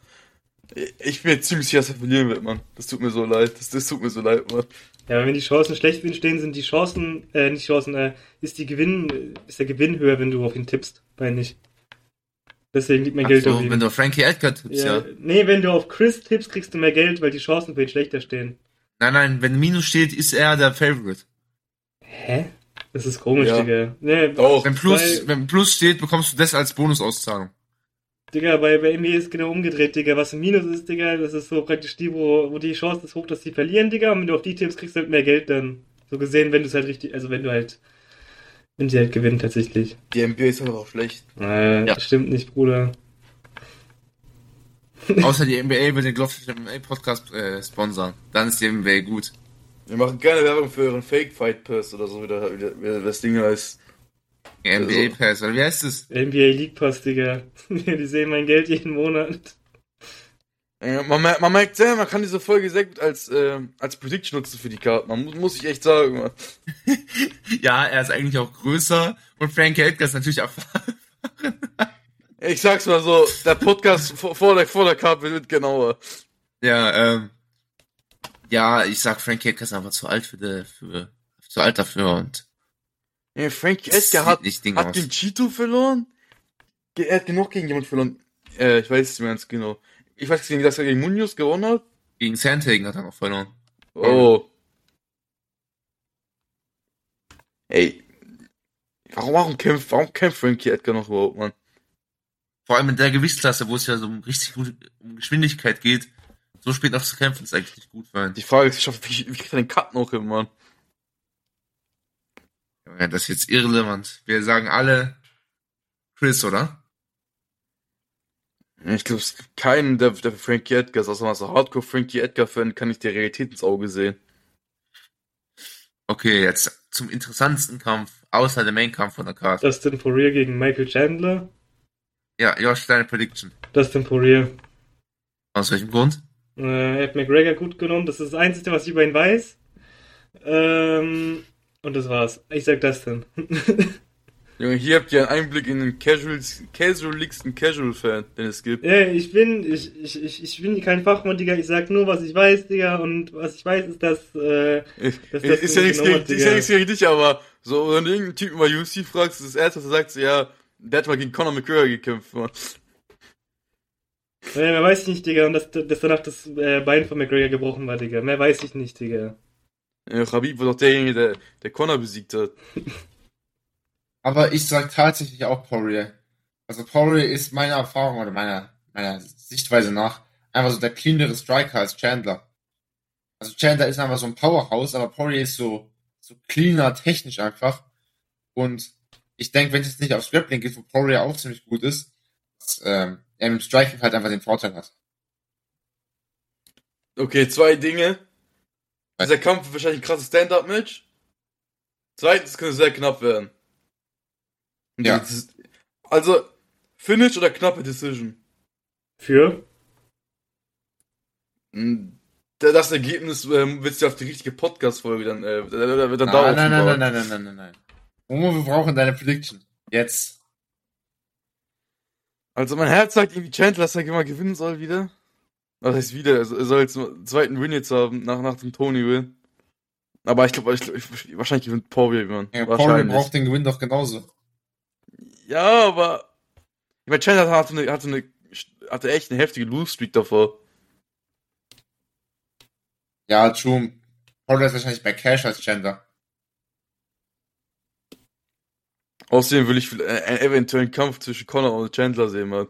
Ich bin ziemlich sicher, dass er verlieren wird, Mann. Das tut mir so leid. Das, das tut mir so leid, Mann. Ja, aber wenn die Chancen schlecht stehen, sind die Chancen, äh, nicht Chancen, äh, ist die Gewinn, ist der Gewinn höher, wenn du auf ihn tippst, meine ich. Deswegen liegt mein Geld Also, auf ihn. wenn du auf Frankie Edgar tippst, ja. ja. Nee, wenn du auf Chris tippst, kriegst du mehr Geld, weil die Chancen für ihn schlechter stehen. Nein, nein, wenn Minus steht, ist er der Favorite. Hä? Das ist komisch, Ja. Digga. Nee, Doch. Wenn Plus, Weil- wenn Plus steht, bekommst du das als Bonusauszahlung. Digga, bei, bei NBA ist genau umgedreht, Digga. Was ein Minus ist, Digga, das ist so praktisch die, wo, wo die Chance ist hoch, dass die verlieren, Digga. Und wenn du auf die tippst, kriegst du halt mehr Geld dann. So gesehen, wenn du es halt richtig, also wenn du halt, wenn sie halt gewinnen tatsächlich. Die NBA ist halt auch schlecht. Äh, Ja. stimmt nicht, Bruder. Außer die NBA will den Glove MMA Podcast äh, sponsern. Dann ist die NBA gut. Wir machen gerne Werbung für euren Fake Fight Pass oder so, der, wie das Ding heißt. NBA Also- Pass, oder wie heißt es? NBA League Pass, Digga. die sehen mein Geld jeden Monat. Ja, Man, mer- man merkt sehr, man kann diese Folge sehr gut als, ähm, als Prediction nutzen für die Karten. Man muss, muss ich echt sagen. Ja, er ist eigentlich auch größer und Frankie Edgar ist natürlich erfahren. Ich sag's mal so, der Podcast vor, vor der, vor der Karte wird genauer. Ja, ähm, ja, ich sag Frankie Edgar ist einfach zu alt für, die, für zu alt dafür und Ja, Frankie Edgar hat, hat aus. gegen Cheeto verloren. Er hat genug gegen jemand verloren. Äh, ich weiß es nicht mehr ganz genau. Ich weiß nicht, dass er gegen Munoz gewonnen hat. gegen Sandhagen hat er noch verloren. Oh. Ey. Warum, warum kämpft, warum kämpft Frankie Edgar noch überhaupt, Mann? Vor allem in der Gewichtsklasse, wo es ja so um richtig gut um Geschwindigkeit geht, so spät noch zu kämpfen, ist eigentlich nicht gut einen. Die Frage ist, wie, wie wie kriegt er den Cut noch hin, Mann? Ja, das ist jetzt irrelevant. Wir sagen alle Chris, oder? Ich glaube, es gibt keinen, der, der für Frankie Edgar ist. Außer man ist Hardcore Frankie Edgar-Fan, kann ich die Realität ins Auge sehen. Okay, jetzt zum interessantesten Kampf, außer dem Main-Kampf von der Karte. Dustin Poirier gegen Michael Chandler. Ja, Josh, deine Prediction. Dustin Poirier. Aus welchem Grund? Äh, er hat McGregor gut genommen. Das ist das Einzige, was ich über ihn weiß. Ähm, und das war's. Ich sag Dustin. Junge, hier habt ihr einen Einblick in den Casuals, casualigsten Casual-Fan, den es gibt. Ja, ich bin, ich, ich, ich, ich bin kein Fachmann, Digga. Ich sag nur, was ich weiß, Digga. Und was ich weiß, ist, dass, äh, Ich, Das- das ist ja nichts gegen, ist ja nichts gegen dich, aber so, wenn du irgendeinen Typen bei UFC fragst, ist das erste, was er sagt, so, ja, der hat mal gegen Conor McGregor gekämpft, Mann. äh, mehr weiß ich nicht, Digga. Und dass, dass danach das äh, Bein von McGregor gebrochen war, Digga. Mehr weiß ich nicht, Digga. Äh, Khabib war doch derjenige, der, der Conor besiegt hat. Aber ich sag tatsächlich auch Poirier. Also Poirier ist meiner Erfahrung oder meiner, meiner Sichtweise nach einfach so der cleanere Striker als Chandler. Also Chandler ist einfach so ein Powerhouse, aber Poirier ist so, so cleaner, technisch einfach. Und ich denke, wenn es jetzt nicht aufs Grappling geht, wo Poirier auch ziemlich gut ist, dass ähm, er im Striking halt einfach den Vorteil hat. Okay, zwei Dinge. Dieser Kampf wird wahrscheinlich ein krasses Stand-Up-Match. Zweitens könnte es sehr knapp werden. Ja. Also, Finish oder knappe Decision? Für? Hm, da- Das Ergebnis ähm, wird sich auf die richtige Podcast-Folge dann, äh, dann Nein, darauf nein, nein, nein, nein, nein, nein, nein, nein. Momo, wir brauchen deine Prediction. Jetzt. Also mein Herz sagt irgendwie Chandler, dass er immer gewinnen soll wieder. Was heißt wieder? Er soll jetzt einen zweiten Win jetzt haben, nach, nach dem Tony-Win. Aber ich glaube, ich, glaub, ich, wahrscheinlich gewinnt Poirier, man. Ja, Poirier braucht den Gewinn doch genauso. Ja, aber ich meine, Chandler hatte eine, hatte eine, hatte echt eine heftige Lose-Streak davor. Ja, true. Poirier ist wahrscheinlich bei Cash als Chandler. Außerdem will ich äh, einen eventuellen Kampf zwischen Connor und Chandler sehen, man.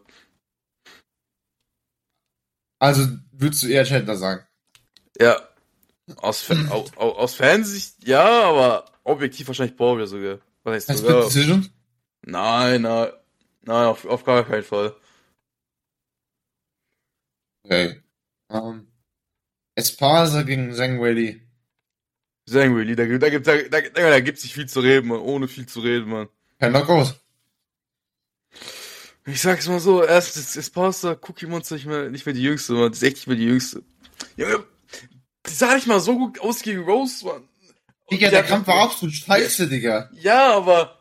Also würdest du eher Chandler sagen? Ja. Aus, Fan, aus, aus Fansicht, ja, aber objektiv wahrscheinlich Poirier sogar. Was heißt sogar? Split Decision? Nein, nein. Nein, auf, auf gar keinen Fall. Okay. Ähm, Esparza gegen Zhang Weili. Sagen wir, da, da, gibt, da, da, da gibt's nicht viel zu reden, man. Ohne viel zu reden, man. Per Knockout. Ich sag's mal so, erstens ist Pastor Cookie Monster nicht mehr, nicht mehr die Jüngste, man. Das ist echt nicht mehr die Jüngste. Junge, die sah nicht mal so gut aus gegen Rose, man. Digga, der Kampf war absolut scheiße, Digga. Ja, aber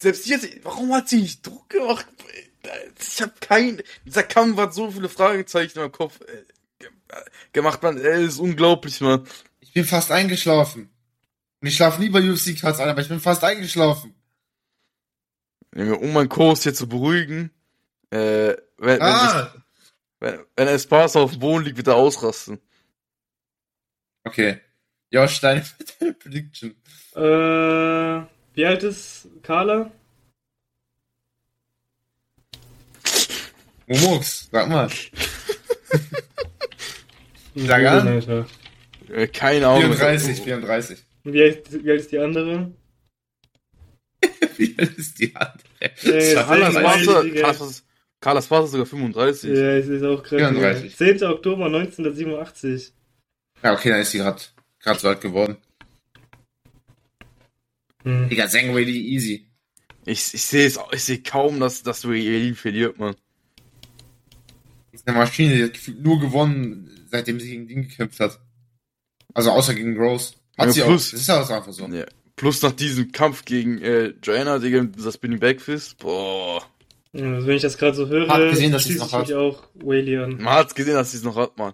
selbst jetzt, warum hat sie nicht Druck gemacht? Ich hab kein, dieser Kampf hat so viele Fragezeichen meinem Kopf ge- gemacht, man. Ey, ist unglaublich, man. Ich bin fast eingeschlafen. Und ich schlafe nie bei UFC Cards ein, aber ich bin fast eingeschlafen. Junge, um meinen Kurs hier zu beruhigen, äh, wenn, wenn, sich, Ah! wenn, wenn Esparza auf dem Boden liegt, wird er ausrasten. Okay. Josh, deine, deine Prediction. Äh, wie alt ist Carla? Momox, sag mal. Sag an. Äh, keine Ahnung. 34, 34. Und Wie alt, wie alt ist die andere? Wie alt ist die andere? Äh, Das Carla Esparza ist sogar 35. Ja, es ist auch krass. 34. 10. Oktober 1987. Ja, okay, dann ist sie grad, grad so alt geworden. Hm. Digga, Zhang Weili easy. Ich, ich sehe es, ich sehe kaum, dass, dass du Elin verliert, man. ist eine Maschine, die hat nur gewonnen, seitdem sie gegen den gekämpft hat. Also außer gegen Gross. Hat Ja, sie plus- auch. Das ist ja auch einfach so. Ja. Plus nach diesem Kampf gegen äh, Joanna, Digga, dieser Spinning Backfist, boah. Ja, Also wenn ich das gerade so höre, Hab gesehen, dass schließe ich noch mich auch Whaley an. Man hat's gesehen, dass sie es noch hat, man.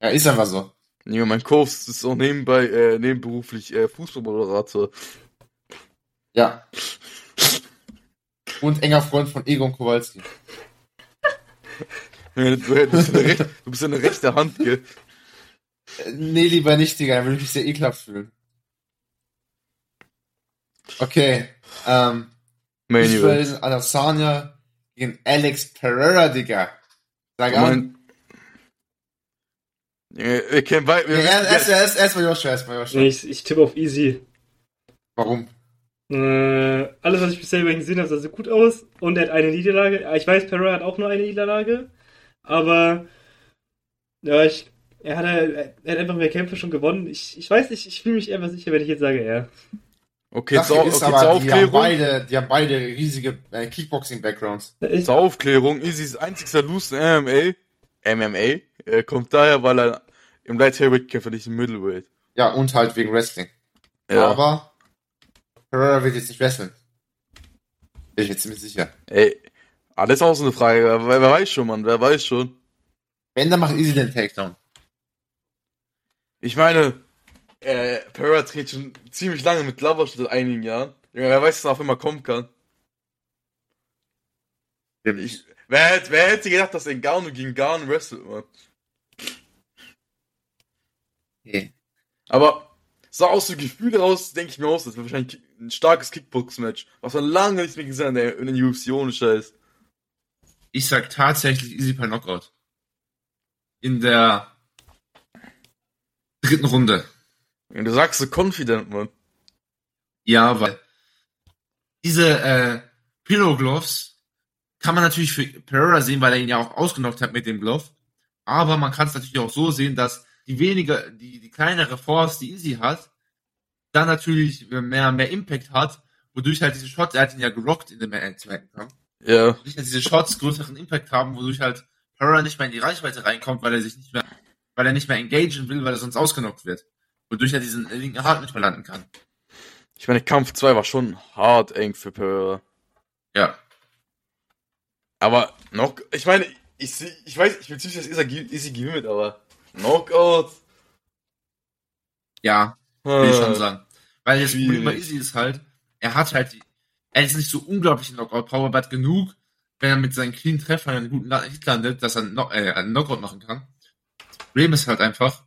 Ja, ist einfach so. Junge, mein Kurs ist auch nebenbei, äh, nebenberuflich äh, Fußballmoderator. Ja. Und enger Freund von Egon Kowalski. Ja, Du, du, bist eine rechte, du bist eine rechte Hand, gell? Äh, Nee, lieber nicht, Digga, dann würde ich mich sehr ekelhaft fühlen. Okay. Ähm, Main Event. Israel Adesanya gegen Alex Pereira, Digga. Sag an. Mein, ja, wir kennen beide. Ja, Wir erst, erst, wissen, erst, erst mal Joshua, erst mal Joshua. Nee, ich, ich tippe auf Easy. Warum? Äh, alles, was ich bisher über ihn gesehen habe, sah so gut aus. Und er hat eine Niederlage. Ich weiß, Pereira hat auch nur eine Niederlage. Aber, ja, ich, er hat, er hat einfach mehr Kämpfe schon gewonnen. Ich, ich weiß nicht, ich fühle mich einfach sicher, wenn ich jetzt sage, er. Okay, Sache zur, ist okay, aber, die haben, Aufklärung. beide, die haben beide riesige äh, Kickboxing-Backgrounds. Zur Aufklärung, Izzy's einzigster Loose in MMA, MMA, äh, kommt daher, weil er im Light Heavyweight kämpft, nicht im Middleweight. Ja, und halt wegen Wrestling. Ja. Aber Pereira wird jetzt nicht wresteln. Bin ich mir ziemlich sicher. Ey, alles auch so eine Frage. Wer, wer weiß schon, Mann, wer weiß schon. Wenn, dann macht Easy den Takedown. Ich meine, äh, Pereira trainiert schon ziemlich lange mit Glover schon seit einigen Jahren. Junge, wer weiß, was auf immer kommen kann. Ich, wer, hätte, wer hätte gedacht, dass Ngannou gegen Garn wrestelt, man. Okay. Aber sah aus so Gefühle raus, denke ich mir aus, das wäre wahrscheinlich ein starkes Kickbox-Match, was man lange nicht mehr gesehen hat in der UFC, ohne Scheiß. Ich sag tatsächlich Easy per Knockout. In der dritten Runde. Du sagst so confident, Mann. Ja, weil diese äh, Pillow Gloves kann man natürlich für Pereira sehen, weil er ihn ja auch ausgenockt hat mit dem Glove. Aber man kann es natürlich auch so sehen, dass die weniger, die, die kleinere Force, die Easy hat, dann natürlich mehr, mehr Impact hat, wodurch halt diese Shots, er hat ihn ja gerockt in dem zweiten Kampf, Ja. wodurch halt diese Shots größeren Impact haben, wodurch halt Pereira nicht mehr in die Reichweite reinkommt, weil er sich nicht mehr, weil er nicht mehr engagen will, weil er sonst ausgenockt wird. Wodurch er diesen linken Hart nicht mehr landen kann. Ich meine, Kampf 2 war schon hart eng für Pereira. Ja. Aber noch, ich meine, ich, ich weiß, ich will ziemlich, dass Easy, Easy gewinnt, aber Knockout. Ja, will ich Äh, schon sagen. Weil das Problem bei. Izzy ist halt, er hat halt, die, er ist nicht so unglaublich in Knockout-Power, aber hat genug, wenn er mit seinen clean Treffern einen guten Hit landet, dass er einen, Knock- äh, einen Knockout machen kann. Das Problem ist halt einfach,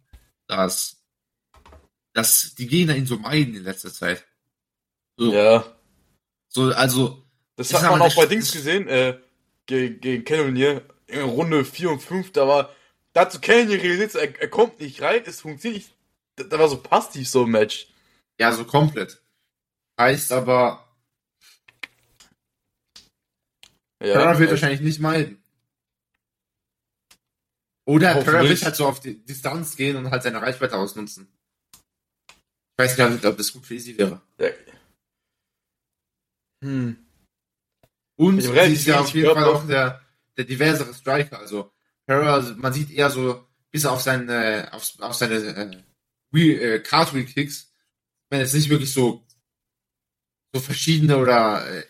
dass, dass die Gegner ihn so meiden in letzter Zeit. So, Ja. so also, Das hat man auch bei Dings gesehen, äh, gegen, gegen Cannonier, in Runde 4 und 5, da war, da hat so Cannonier realisiert, er, er kommt nicht rein, es funktioniert nicht, da, da war so passiv so ein Match. ja, so komplett. Heißt aber, Ja, Pereira wird wahrscheinlich nicht meiden. Oder. Pereira wird halt so auf die Distanz gehen und halt seine Reichweite ausnutzen. Ich weiß gar nicht, ob das gut für Easy wäre. Ja. Hm. Und sie ist ja auf jeden Fall auch der, der diversere Striker. Also Pereira, also man sieht eher so, bis auf seine, auf, auf seine äh, Wheel, äh, Cartwheel Kicks, wenn jetzt nicht wirklich so so verschiedene oder äh,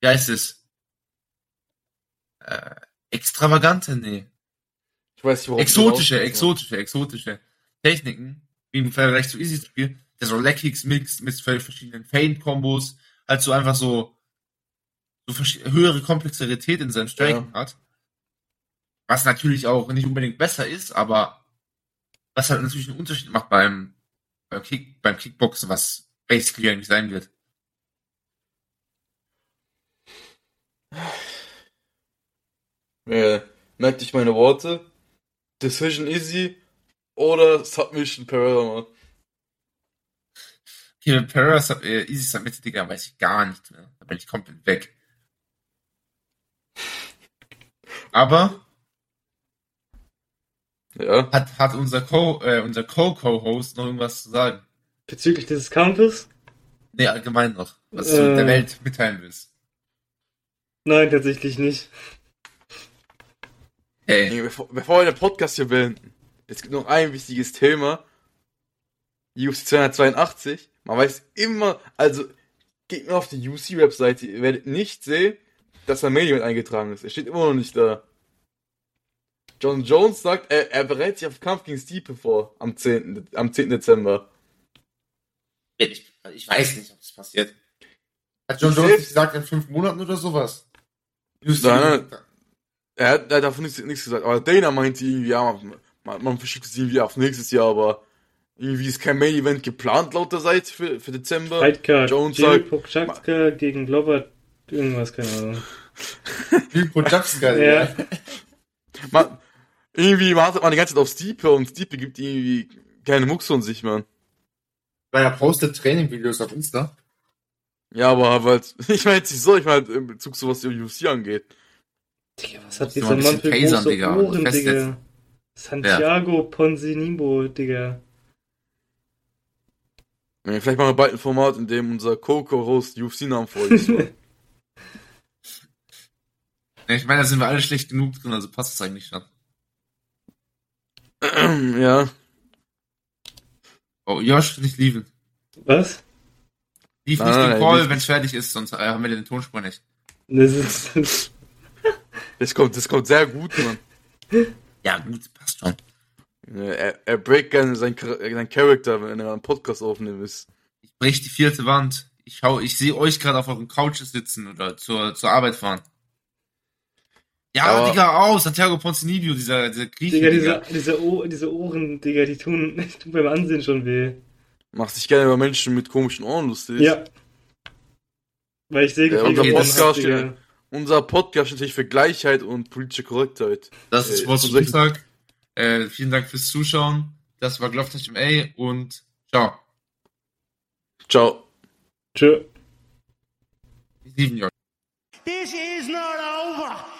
wie heißt es? Äh, extravagante, nee. Ich weiß nicht, du exotische, exotische, exotische Techniken, wie im Vergleich zu Easy Spiel, der so Leg Kicks mixt mit verschiedenen Feint-Kombos, halt so einfach so, so höhere Komplexität in seinem Striking hat. Was natürlich auch nicht unbedingt besser ist, aber was halt natürlich einen Unterschied macht beim, beim, Kick, beim Kickboxen, was basically eigentlich sein wird. Äh, merkt dich meine Worte. Decision easy oder Submission Pereira, Mit Pereira, Sub- äh, Easy Submit, Digga, weiß ich gar nicht mehr. Da bin ich komplett weg. Aber Ja. hat, hat unser Co, äh, unser Co-Co-Host noch irgendwas zu sagen? Bezüglich dieses Kampfes? Nee, allgemein noch. Was Äh. du der Welt mitteilen willst. Nein, tatsächlich nicht. Hey, Nee, bevor, bevor wir den Podcast hier beenden, es gibt noch ein wichtiges Thema. UFC 282. Man weiß immer, also geht mir auf die UFC-Webseite, ihr werdet nicht sehen, dass ein Main Event eingetragen ist. Er steht immer noch nicht da. John Jones sagt, er, er bereitet sich auf Kampf gegen Stipe vor, am 10. am 10. Dezember. ich, ich weiß nicht, ob das passiert. Hat John Ich Jones selbst- nicht gesagt, in fünf Monaten oder sowas? Nein, nein. Er hat, er hat davon nichts, nichts gesagt, aber Dana meinte irgendwie, ja, man, man verschiebt es irgendwie auf nächstes Jahr, aber irgendwie ist kein Main Event geplant laut der Seite für, für Dezember. Fightcard. Jones Jill sagt- Pokczakska gegen Glover, irgendwas, keine Ahnung. Production, Ja. Man, irgendwie wartet man die ganze Zeit auf Stipe und Stipe gibt irgendwie keine Mucks von sich, man. Weil er postet Training-Videos auf Insta. Ja, aber halt, ich meine jetzt nicht so, ich meine halt in Bezug zu was die UFC angeht. Digga, was hat dieser Mann für tasern, große Digga, Ohren. Digga? Santiago Ponzinibo, Digga. Ja, Vielleicht machen wir bald ein Format, in dem unser Coco-Host UFC-Namen vorliest. Ja, Ich meine, da sind wir alle schlecht genug drin, also passt es eigentlich schon. ja. Oh, Josh, nicht lieben. Was? Lief Nein, nicht den Call, wenn es fertig ist, sonst äh, haben wir den Tonspur nicht. Das ist, Das kommt, das kommt sehr gut, man. Ja, gut, passt schon. Er, er breakt gerne sein, sein Charakter, wenn er einen Podcast aufnimmt. Ist. Ich brech die vierte Wand. Ich schau, ich sehe euch gerade auf euren Couches sitzen oder zur, zur Arbeit fahren. Ja, Aber- Digga, oh, Santiago Ponzinibbio, dieser, dieser Grieche, Digga, Digga. diese, diese, oh diese Ohren, Digga, die tun, die tun beim Ansehen schon weh. Machst dich gerne über Menschen mit komischen Ohren lustig. Ja. Weil ich sehe, Ja, wie unser Podcast steht- Unser Podcast steht natürlich für Gleichheit und politische Korrektheit. Das ist Äh, Wort zum Sonntag. Äh, vielen Dank fürs Zuschauen. Das war Glove MA und ciao. Ciao. Tschö. Wir lieben euch. This is not over.